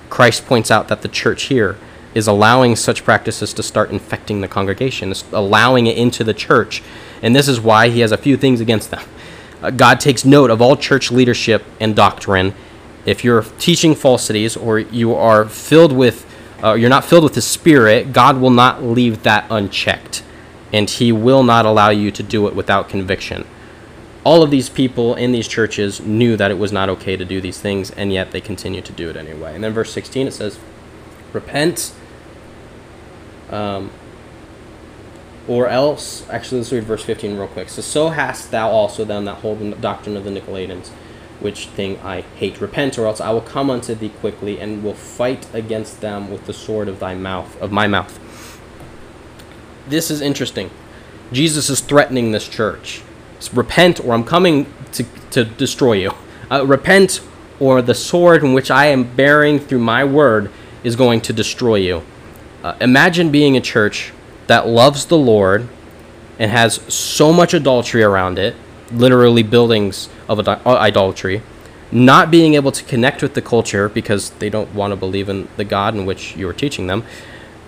Christ points out that the church here is allowing such practices to start infecting the congregation, allowing it into the church. And this is why he has a few things against them. Uh, God takes note of all church leadership and doctrine. If you're teaching falsities or you are filled with, uh, you're not filled with the Spirit, God will not leave that unchecked. And he will not allow you to do it without conviction. All of these people in these churches knew that it was not okay to do these things, and yet they continued to do it anyway. And then verse 16 it says, Repent um, or else, actually, let's read verse 15 real quick. So, so hast thou also them that hold the doctrine of the Nicolaitans, which thing I hate. Repent, or else I will come unto thee quickly, and will fight against them with the sword of thy mouth, of my mouth. This is interesting. Jesus is threatening this church. It's, repent, or I'm coming to, to destroy you. Uh, repent, or the sword in which I am bearing through my word is going to destroy you. Uh, imagine being a church that loves the Lord and has so much adultery around it, literally buildings of ad- uh, idolatry, not being able to connect with the culture because they don't want to believe in the God in which you are teaching them,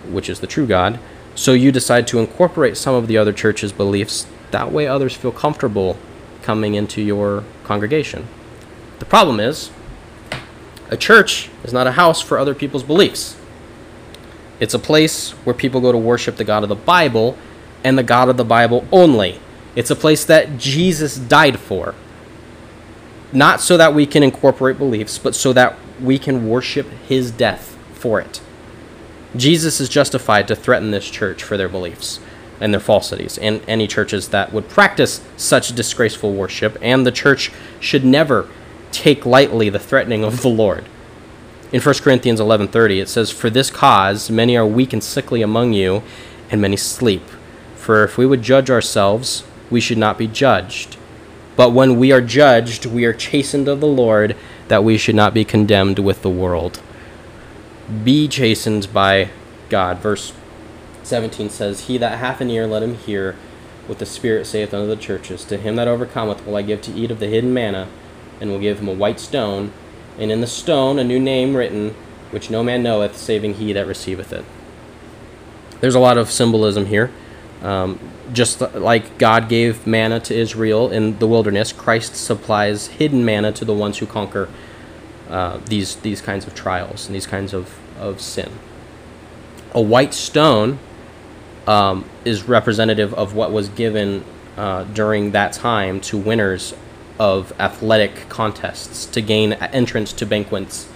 which is the true God. So you decide to incorporate some of the other church's beliefs. That way, others feel comfortable coming into your congregation. The problem is, a church is not a house for other people's beliefs. It's a place where people go to worship the God of the Bible and the God of the Bible only. It's a place that Jesus died for. Not so that we can incorporate beliefs, but so that we can worship his death for it. Jesus is justified to threaten this church for their beliefs and their falsities, and any churches that would practice such disgraceful worship, and the church should never take lightly the threatening of the Lord in 1 Corinthians 11:30 it says for this cause many are weak and sickly among you and many sleep. For if we would judge ourselves we should not be judged. But when we are judged we are chastened of the Lord that we should not be condemned with the world. Be chastened by God. Verse 17 says he that hath an ear let him hear what the spirit saith unto the churches. To him that overcometh will I give to eat of the hidden manna and will give him a white stone and in the stone a new name written, which no man knoweth, saving he that receiveth it. There's a lot of symbolism here. Um, just like God gave manna to Israel in the wilderness, Christ supplies hidden manna to the ones who conquer uh, these these kinds of trials and these kinds of, of sin. A white stone um, is representative of what was given uh, during that time to winners of athletic contests to gain entrance to banquets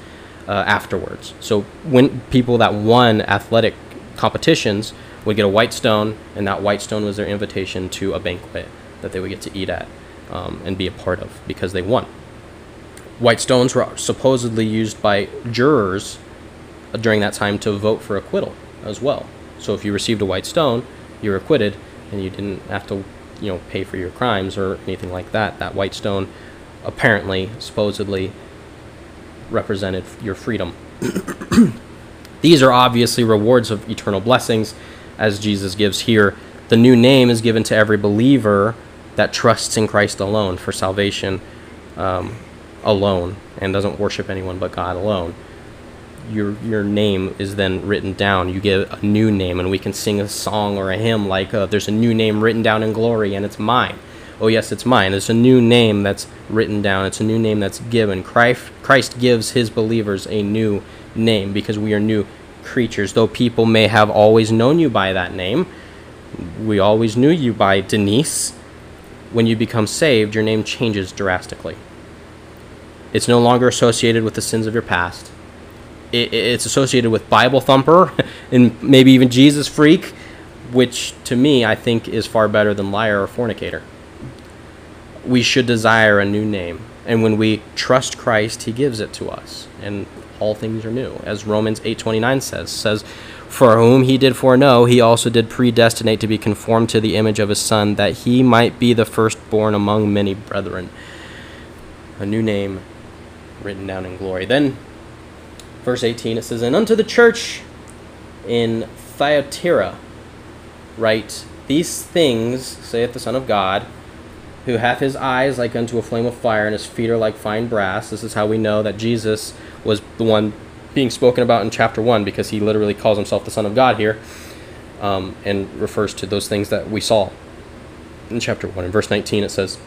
uh, afterwards. So when people that won athletic competitions would get a white stone, and that white stone was their invitation to a banquet that they would get to eat at um, and be a part of because they won. White stones were supposedly used by jurors during that time to vote for acquittal as well. So if you received a white stone, you were acquitted, and you didn't have to you know pay for your crimes or anything like that. That white stone apparently supposedly represented your freedom. These are obviously rewards of eternal blessings as Jesus gives here. The new name is given to every believer that trusts in Christ alone for salvation um, alone and doesn't worship anyone but God alone your your name is then written down. You get a new name, and we can sing a song or a hymn like uh, "There's a new name written down in glory, and it's mine." Oh yes, it's mine. It's a new name that's written down. It's a new name that's given. Christ Christ gives His believers a new name because we are new creatures. Though people may have always known you by that name, we always knew you by Denise. When you become saved, your name changes drastically. It's no longer associated with the sins of your past. It, it's associated with Bible thumper and maybe even Jesus freak, which to me I think is far better than liar or fornicator. We should desire a new name. And when we trust Christ, he gives it to us. And all things are new. As Romans 8:29 says, says, "For whom he did foreknow, he also did predestinate to be conformed to the image of his son, that he might be the firstborn among many brethren." A new name written down in glory. Then verse 18 it says, "And unto the church in Thyatira write, These things saith the Son of God, who hath his eyes like unto a flame of fire, and his feet are like fine brass. This is how we know that Jesus was the one being spoken about in chapter 1, because he literally calls himself the Son of God here, um, and refers to those things that we saw in chapter 1. In verse 19, it says,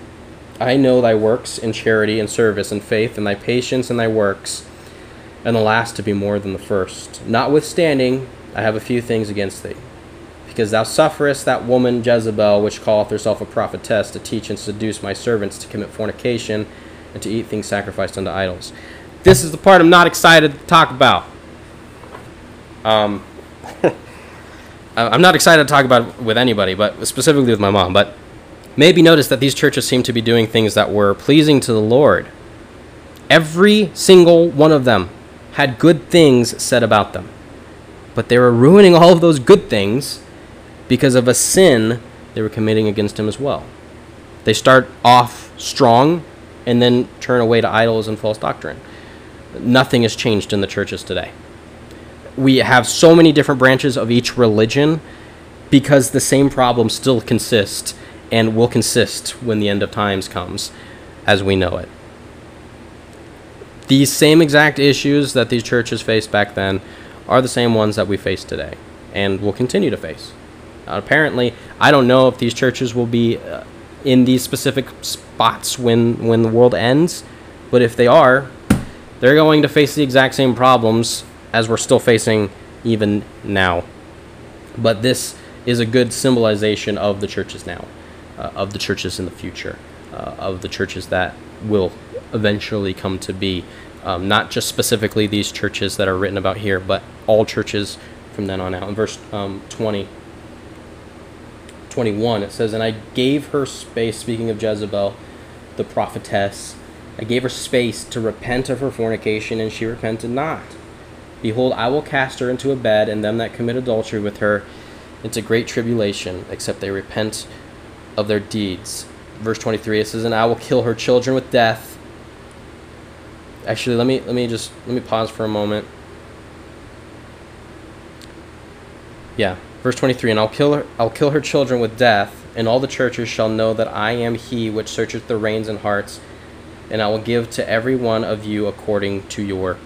I know thy works in charity and service and faith, and thy patience and thy works, and the last to be more than the first. Notwithstanding, I have a few things against thee because thou sufferest that woman Jezebel, which calleth herself a prophetess, to teach and seduce my servants to commit fornication and to eat things sacrificed unto idols. This is the part I'm not excited to talk about. Um, I'm not excited to talk about it with anybody, but specifically with my mom. But maybe notice that these churches seem to be doing things that were pleasing to the Lord. Every single one of them had good things said about them. But they were ruining all of those good things because of a sin they were committing against him as well. They start off strong and then turn away to idols and false doctrine. Nothing has changed in the churches today. We have so many different branches of each religion because the same problem still consists and will consist when the end of times comes as we know it. These same exact issues that these churches faced back then are the same ones that we face today and will continue to face. Uh, apparently, I don't know if these churches will be uh, in these specific spots when when the world ends, but if they are, they're going to face the exact same problems as we're still facing even now. But this is a good symbolization of the churches now, uh, of the churches in the future, uh, of the churches that will eventually come to be. Um, not just specifically these churches that are written about here, but all churches from then on out. In verse um, 20, 21, it says, And I gave her space, speaking of Jezebel, the prophetess, I gave her space to repent of her fornication, and she repented not. Behold, I will cast her into a bed, and them that commit adultery with her into great tribulation, except they repent of their deeds. Verse 23, it says, And I will kill her children with death. Actually, let me let me just let me pause for a moment. Yeah, Verse 23 And I'll kill, her, I'll kill her children with death, and all the churches shall know that I am he which searcheth the reins and hearts, and I will give to every one of you according to your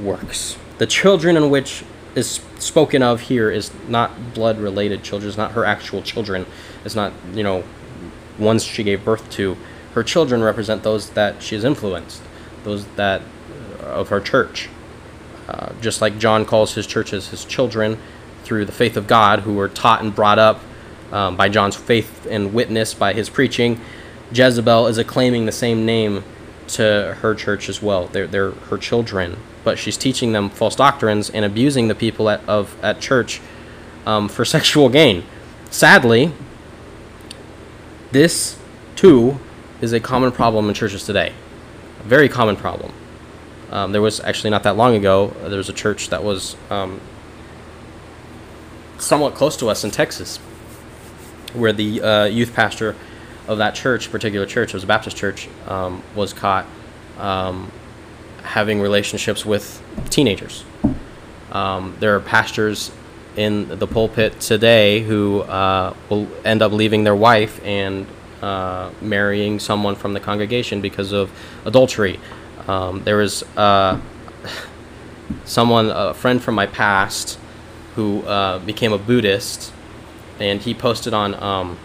works. The children in which is spoken of here is not blood related children, it's not her actual children. It's not, you know, ones she gave birth to. Her children represent those that she has influenced, those that uh, of her church. Uh, just like John calls his churches his children, through the faith of God, who were taught and brought up um, by John's faith and witness by his preaching, Jezebel is acclaiming the same name to her church as well. They're, they're her children, but she's teaching them false doctrines and abusing the people at, of, at church um, for sexual gain. Sadly, this too is a common problem in churches today. Very common problem. Um, there was actually not that long ago, there was a church that was um, somewhat close to us in Texas, where the uh, youth pastor of that church, particular church, it was a Baptist church, um, was caught um, having relationships with teenagers. Um, there are pastors in the pulpit today who uh, will end up leaving their wife and uh, marrying someone from the congregation because of adultery. Um, there was uh, someone, a friend from my past, who uh, became a Buddhist, and he posted on um,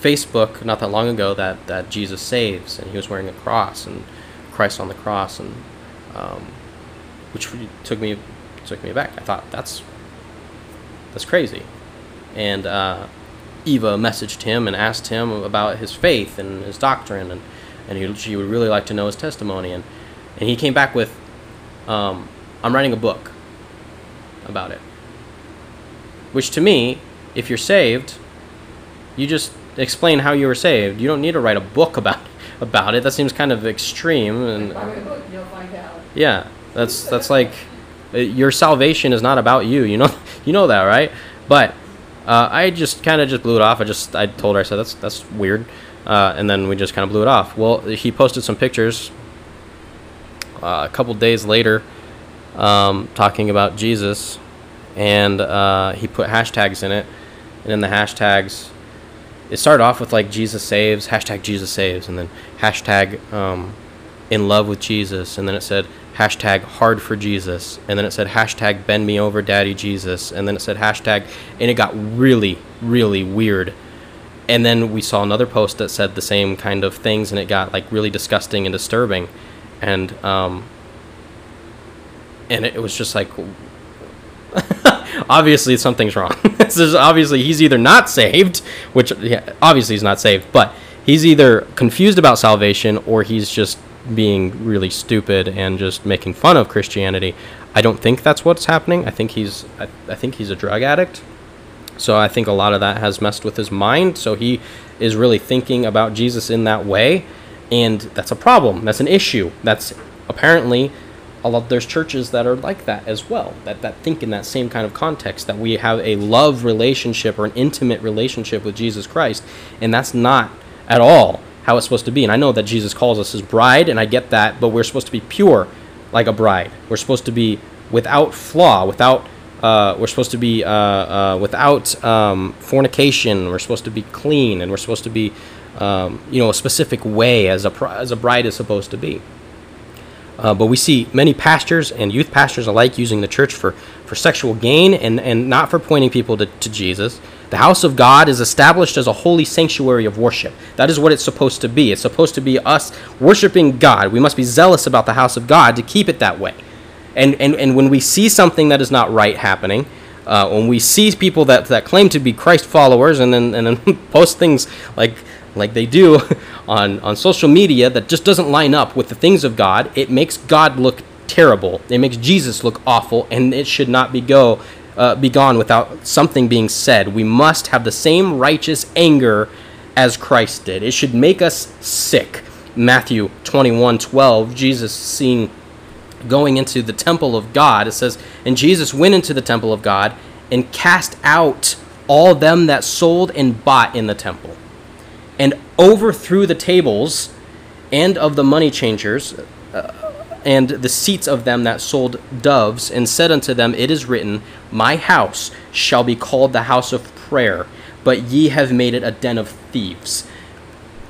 Facebook not that long ago that, that Jesus saves, and he was wearing a cross and Christ on the cross, and um, which took me took me back. I thought that's that's crazy, and uh, Eva messaged him and asked him about his faith and his doctrine, and and he, she would really like to know his testimony, and and he came back with, um, I'm writing a book about it, which to me, if you're saved, you just explain how you were saved. You don't need to write a book about about it. That seems kind of extreme. And you'll find out. yeah, that's that's like uh, your salvation is not about you. You know you know that, right? But uh, I just kind of just blew it off. I just I told her I said that's that's weird, uh, and then we just kind of blew it off. Well, he posted some pictures uh, a couple days later, um, talking about Jesus, and uh, he put hashtags in it, and in the hashtags, it started off with like Jesus saves, hashtag Jesus saves, and then hashtag um, in love with Jesus, and then it said hashtag hard for Jesus, and then it said hashtag bend me over daddy Jesus, and then it said hashtag, and it got really, really weird. And then we saw another post that said the same kind of things, and it got like really disgusting and disturbing, and um, and it, was just like obviously something's wrong. this is obviously he's either not saved, which yeah, obviously he's not saved, but he's either confused about salvation or he's just being really stupid and just making fun of Christianity. I don't think that's what's happening. I think he's I, I think he's a drug addict. So I think a lot of that has messed with his mind. So he is really thinking about Jesus in that way, and that's a problem. That's an issue. That's apparently a lot. There's churches that are like that as well. That that think in that same kind of context. That we have a love relationship or an intimate relationship with Jesus Christ, and that's not at all how it's supposed to be. And I know that Jesus calls us his bride, and I get that. But we're supposed to be pure, like a bride. We're supposed to be without flaw, without uh, we're supposed to be uh, uh, without um, fornication. We're supposed to be clean, and we're supposed to be, um, you know, a specific way as a as a bride is supposed to be. Uh, but we see many pastors and youth pastors alike using the church for, for sexual gain and, and not for pointing people to, to Jesus. The house of God is established as a holy sanctuary of worship. That is what it's supposed to be. It's supposed to be us worshiping God. We must be zealous about the house of God to keep it that way. And, and, and when we see something that is not right happening, uh, when we see people that, that claim to be Christ followers and then, and then post things like, like they do on, on social media that just doesn't line up with the things of God, it makes God look terrible. It makes Jesus look awful, and it should not be go uh, be gone without something being said. We must have the same righteous anger as Christ did. It should make us sick. Matthew 21 12, Jesus seeing going into the temple of God, it says, And Jesus went into the temple of God and cast out all them that sold and bought in the temple, and overthrew the tables and of the money changers and the seats of them that sold doves, and said unto them, It is written, My house shall be called the house of prayer, but ye have made it a den of thieves.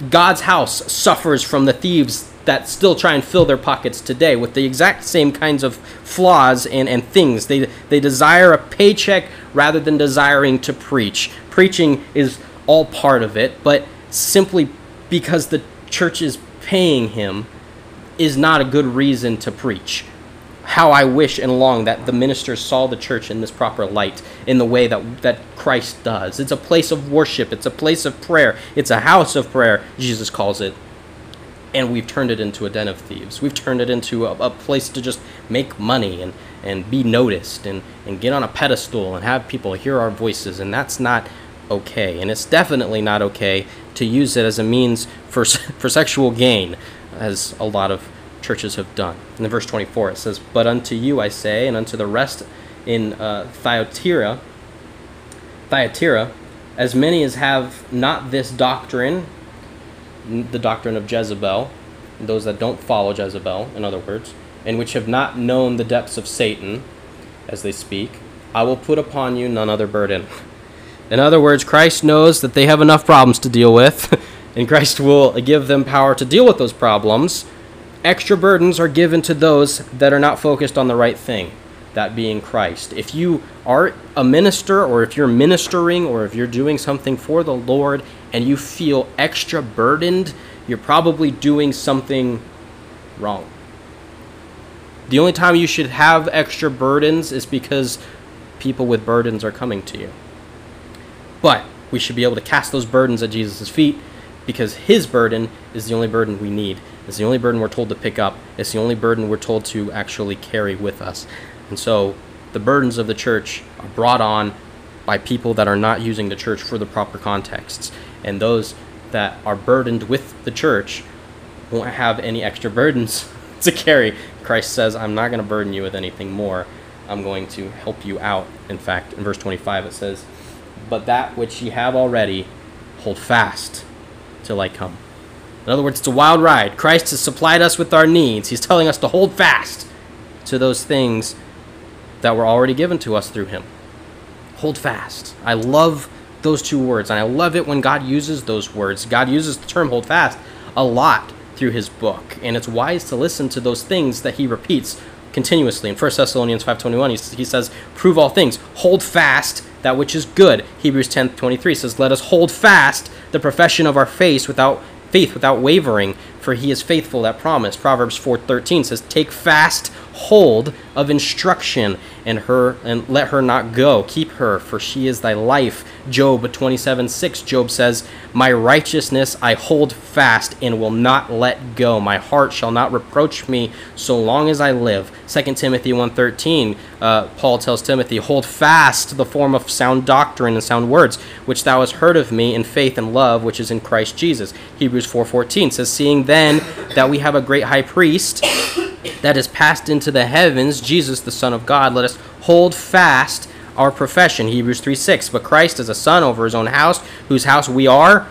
God's house suffers from the thieves that still try and fill their pockets today with the exact same kinds of flaws and, and things. They, they desire a paycheck rather than desiring to preach. Preaching is all part of it, but simply because the church is paying him is not a good reason to preach. How I wish and long that the ministers saw the church in this proper light, in the way that, that Christ does. It's a place of worship, it's a place of prayer, it's a house of prayer, Jesus calls it and we've turned it into a den of thieves. We've turned it into a, a, place to just make money and, and be noticed and, and get on a pedestal and have people hear our voices, and that's not okay. And it's definitely not okay to use it as a means for, for sexual gain, as a lot of churches have done. In verse 24, it says, But unto you I say, and unto the rest in uh, Thyatira, Thyatira, as many as have not this doctrine, the doctrine of Jezebel, those that don't follow Jezebel, in other words, and which have not known the depths of Satan, as they speak, I will put upon you none other burden. In other words, Christ knows that they have enough problems to deal with, and Christ will give them power to deal with those problems. Extra burdens are given to those that are not focused on the right thing, that being Christ. If you are a minister, or if you're ministering, or if you're doing something for the Lord and you feel extra burdened, you're probably doing something wrong. The only time you should have extra burdens is because people with burdens are coming to you. But we should be able to cast those burdens at Jesus' feet because his burden is the only burden we need. It's the only burden we're told to pick up. It's the only burden we're told to actually carry with us. And so the burdens of the church are brought on by people that are not using the church for the proper contexts. And those that are burdened with the church won't have any extra burdens to carry. Christ says, I'm not going to burden you with anything more. I'm going to help you out. In fact, in verse 25, it says, But that which ye have already, hold fast till I come. In other words, it's a wild ride. Christ has supplied us with our needs. He's telling us to hold fast to those things that were already given to us through Him. Hold fast. I love those two words, and I love it when God uses those words. God uses the term hold fast a lot through His book, and it's wise to listen to those things that He repeats continuously. In 1 Thessalonians 5.21, he, he says, Prove all things. Hold fast that which is good. Hebrews 10.23 says, Let us hold fast the profession of our faith without faith without wavering, for he is faithful that promise. Proverbs 4:13 says, "Take fast hold of instruction and her and let her not go. Keep her, for she is thy life." Job 27 6 Job says, "My righteousness I hold fast and will not let go. My heart shall not reproach me so long as I live." 2 Timothy 1:13 uh, Paul tells Timothy, "Hold fast the form of sound doctrine and sound words, which thou hast heard of me in faith and love which is in Christ Jesus." Hebrews 4:14 says, "Seeing then that we have a great high priest that is passed into the heavens, Jesus the Son of God, let us hold fast our profession. Hebrews 3 6. But Christ is a son over his own house, whose house we are,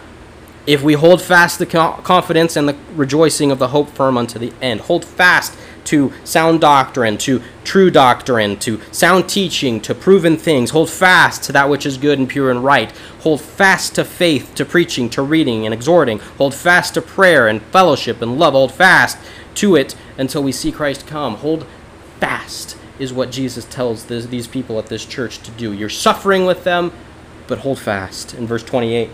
if we hold fast the confidence and the rejoicing of the hope firm unto the end. Hold fast to sound doctrine, to true doctrine, to sound teaching, to proven things. Hold fast to that which is good and pure and right. Hold fast to faith, to preaching, to reading and exhorting. Hold fast to prayer and fellowship and love. Hold fast to it until we see Christ come. Hold fast is what Jesus tells this, these people at this church to do. You're suffering with them, but hold fast. In verse 28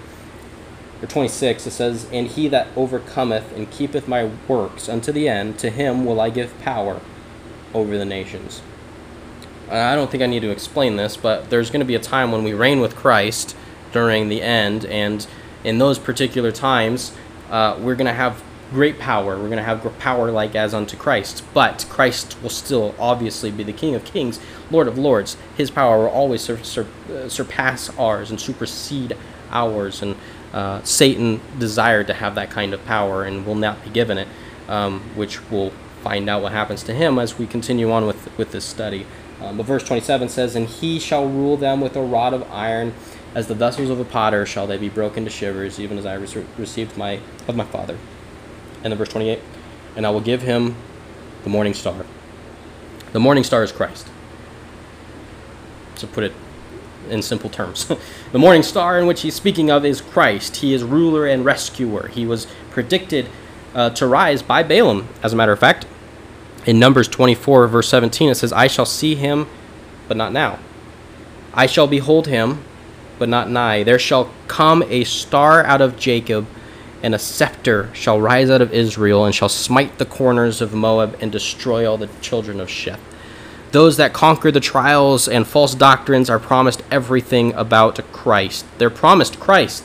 or 26, it says, And he that overcometh and keepeth my works unto the end, to him will I give power over the nations. I don't think I need to explain this, but there's going to be a time when we reign with Christ during the end, and in those particular times, uh, we're going to have great power. We're going to have power like as unto Christ. But Christ will still obviously be the King of Kings, Lord of Lords. His power will always sur- sur- uh, surpass ours and supersede ours. And uh, Satan desired to have that kind of power and will not be given it, um, which we'll find out what happens to him as we continue on with, with this study. Um, but verse 27 says, And he shall rule them with a rod of iron. As the vessels of a potter shall they be broken to shivers, even as I received my of my father and then verse 28 and i will give him the morning star. The morning star is christ. To put it in simple terms. The morning star in which he's speaking of is christ. He is ruler and rescuer. He was predicted uh, to rise by balaam as a matter of fact. In numbers 24 verse 17 it says i shall see him but not now. I shall behold him but not nigh. There shall come a star out of jacob and a scepter shall rise out of Israel, and shall smite the corners of Moab, and destroy all the children of Sheth. Those that conquer the trials and false doctrines are promised everything about Christ. They're promised Christ.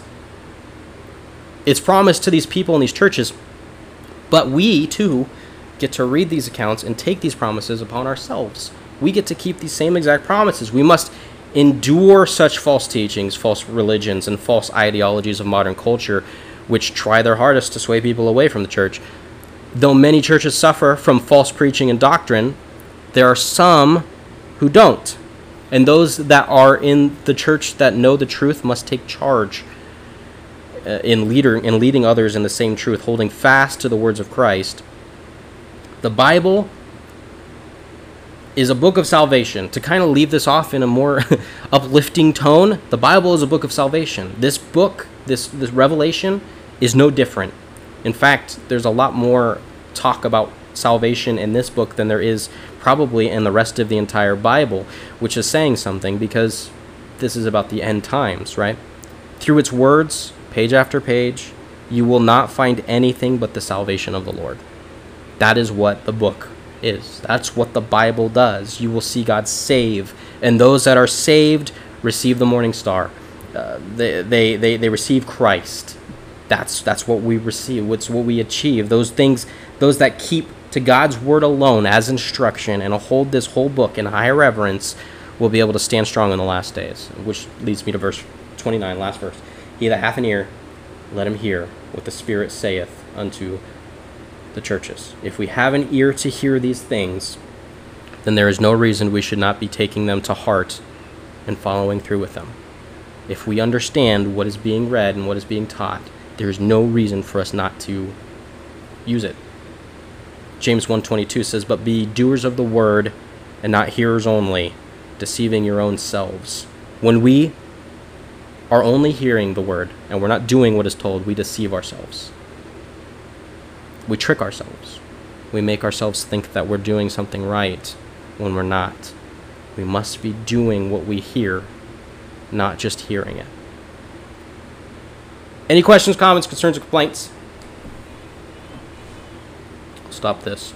It's promised to these people in these churches, but we too get to read these accounts and take these promises upon ourselves. We get to keep these same exact promises. We must endure such false teachings, false religions, and false ideologies of modern culture which try their hardest to sway people away from the church. Though many churches suffer from false preaching and doctrine, there are some who don't. And those that are in the church that know the truth must take charge uh, in leader in leading others in the same truth, holding fast to the words of Christ. The Bible is a book of salvation. To kind of leave this off in a more uplifting tone, the Bible is a book of salvation. This book, this this revelation is no different. In fact, there's a lot more talk about salvation in this book than there is probably in the rest of the entire Bible, which is saying something because this is about the end times, right? Through its words, page after page, you will not find anything but the salvation of the Lord. That is what the book is. That's what the Bible does. You will see God save, and those that are saved receive the morning star. Uh, they, they, they, they receive Christ. That's that's what we receive. What's what we achieve. Those things, those that keep to God's word alone as instruction and hold this whole book in high reverence will be able to stand strong in the last days. Which leads me to verse 29, last verse. He that hath an ear, let him hear what the Spirit saith unto the churches. If we have an ear to hear these things, then there is no reason we should not be taking them to heart and following through with them. If we understand what is being read and what is being taught, there is no reason for us not to use it. James 1:22 says, "But be doers of the word and not hearers only, deceiving your own selves." When we are only hearing the word and we're not doing what is told, we deceive ourselves. We trick ourselves. We make ourselves think that we're doing something right when we're not. We must be doing what we hear, not just hearing it. Any questions, comments, concerns, or complaints? Stop this.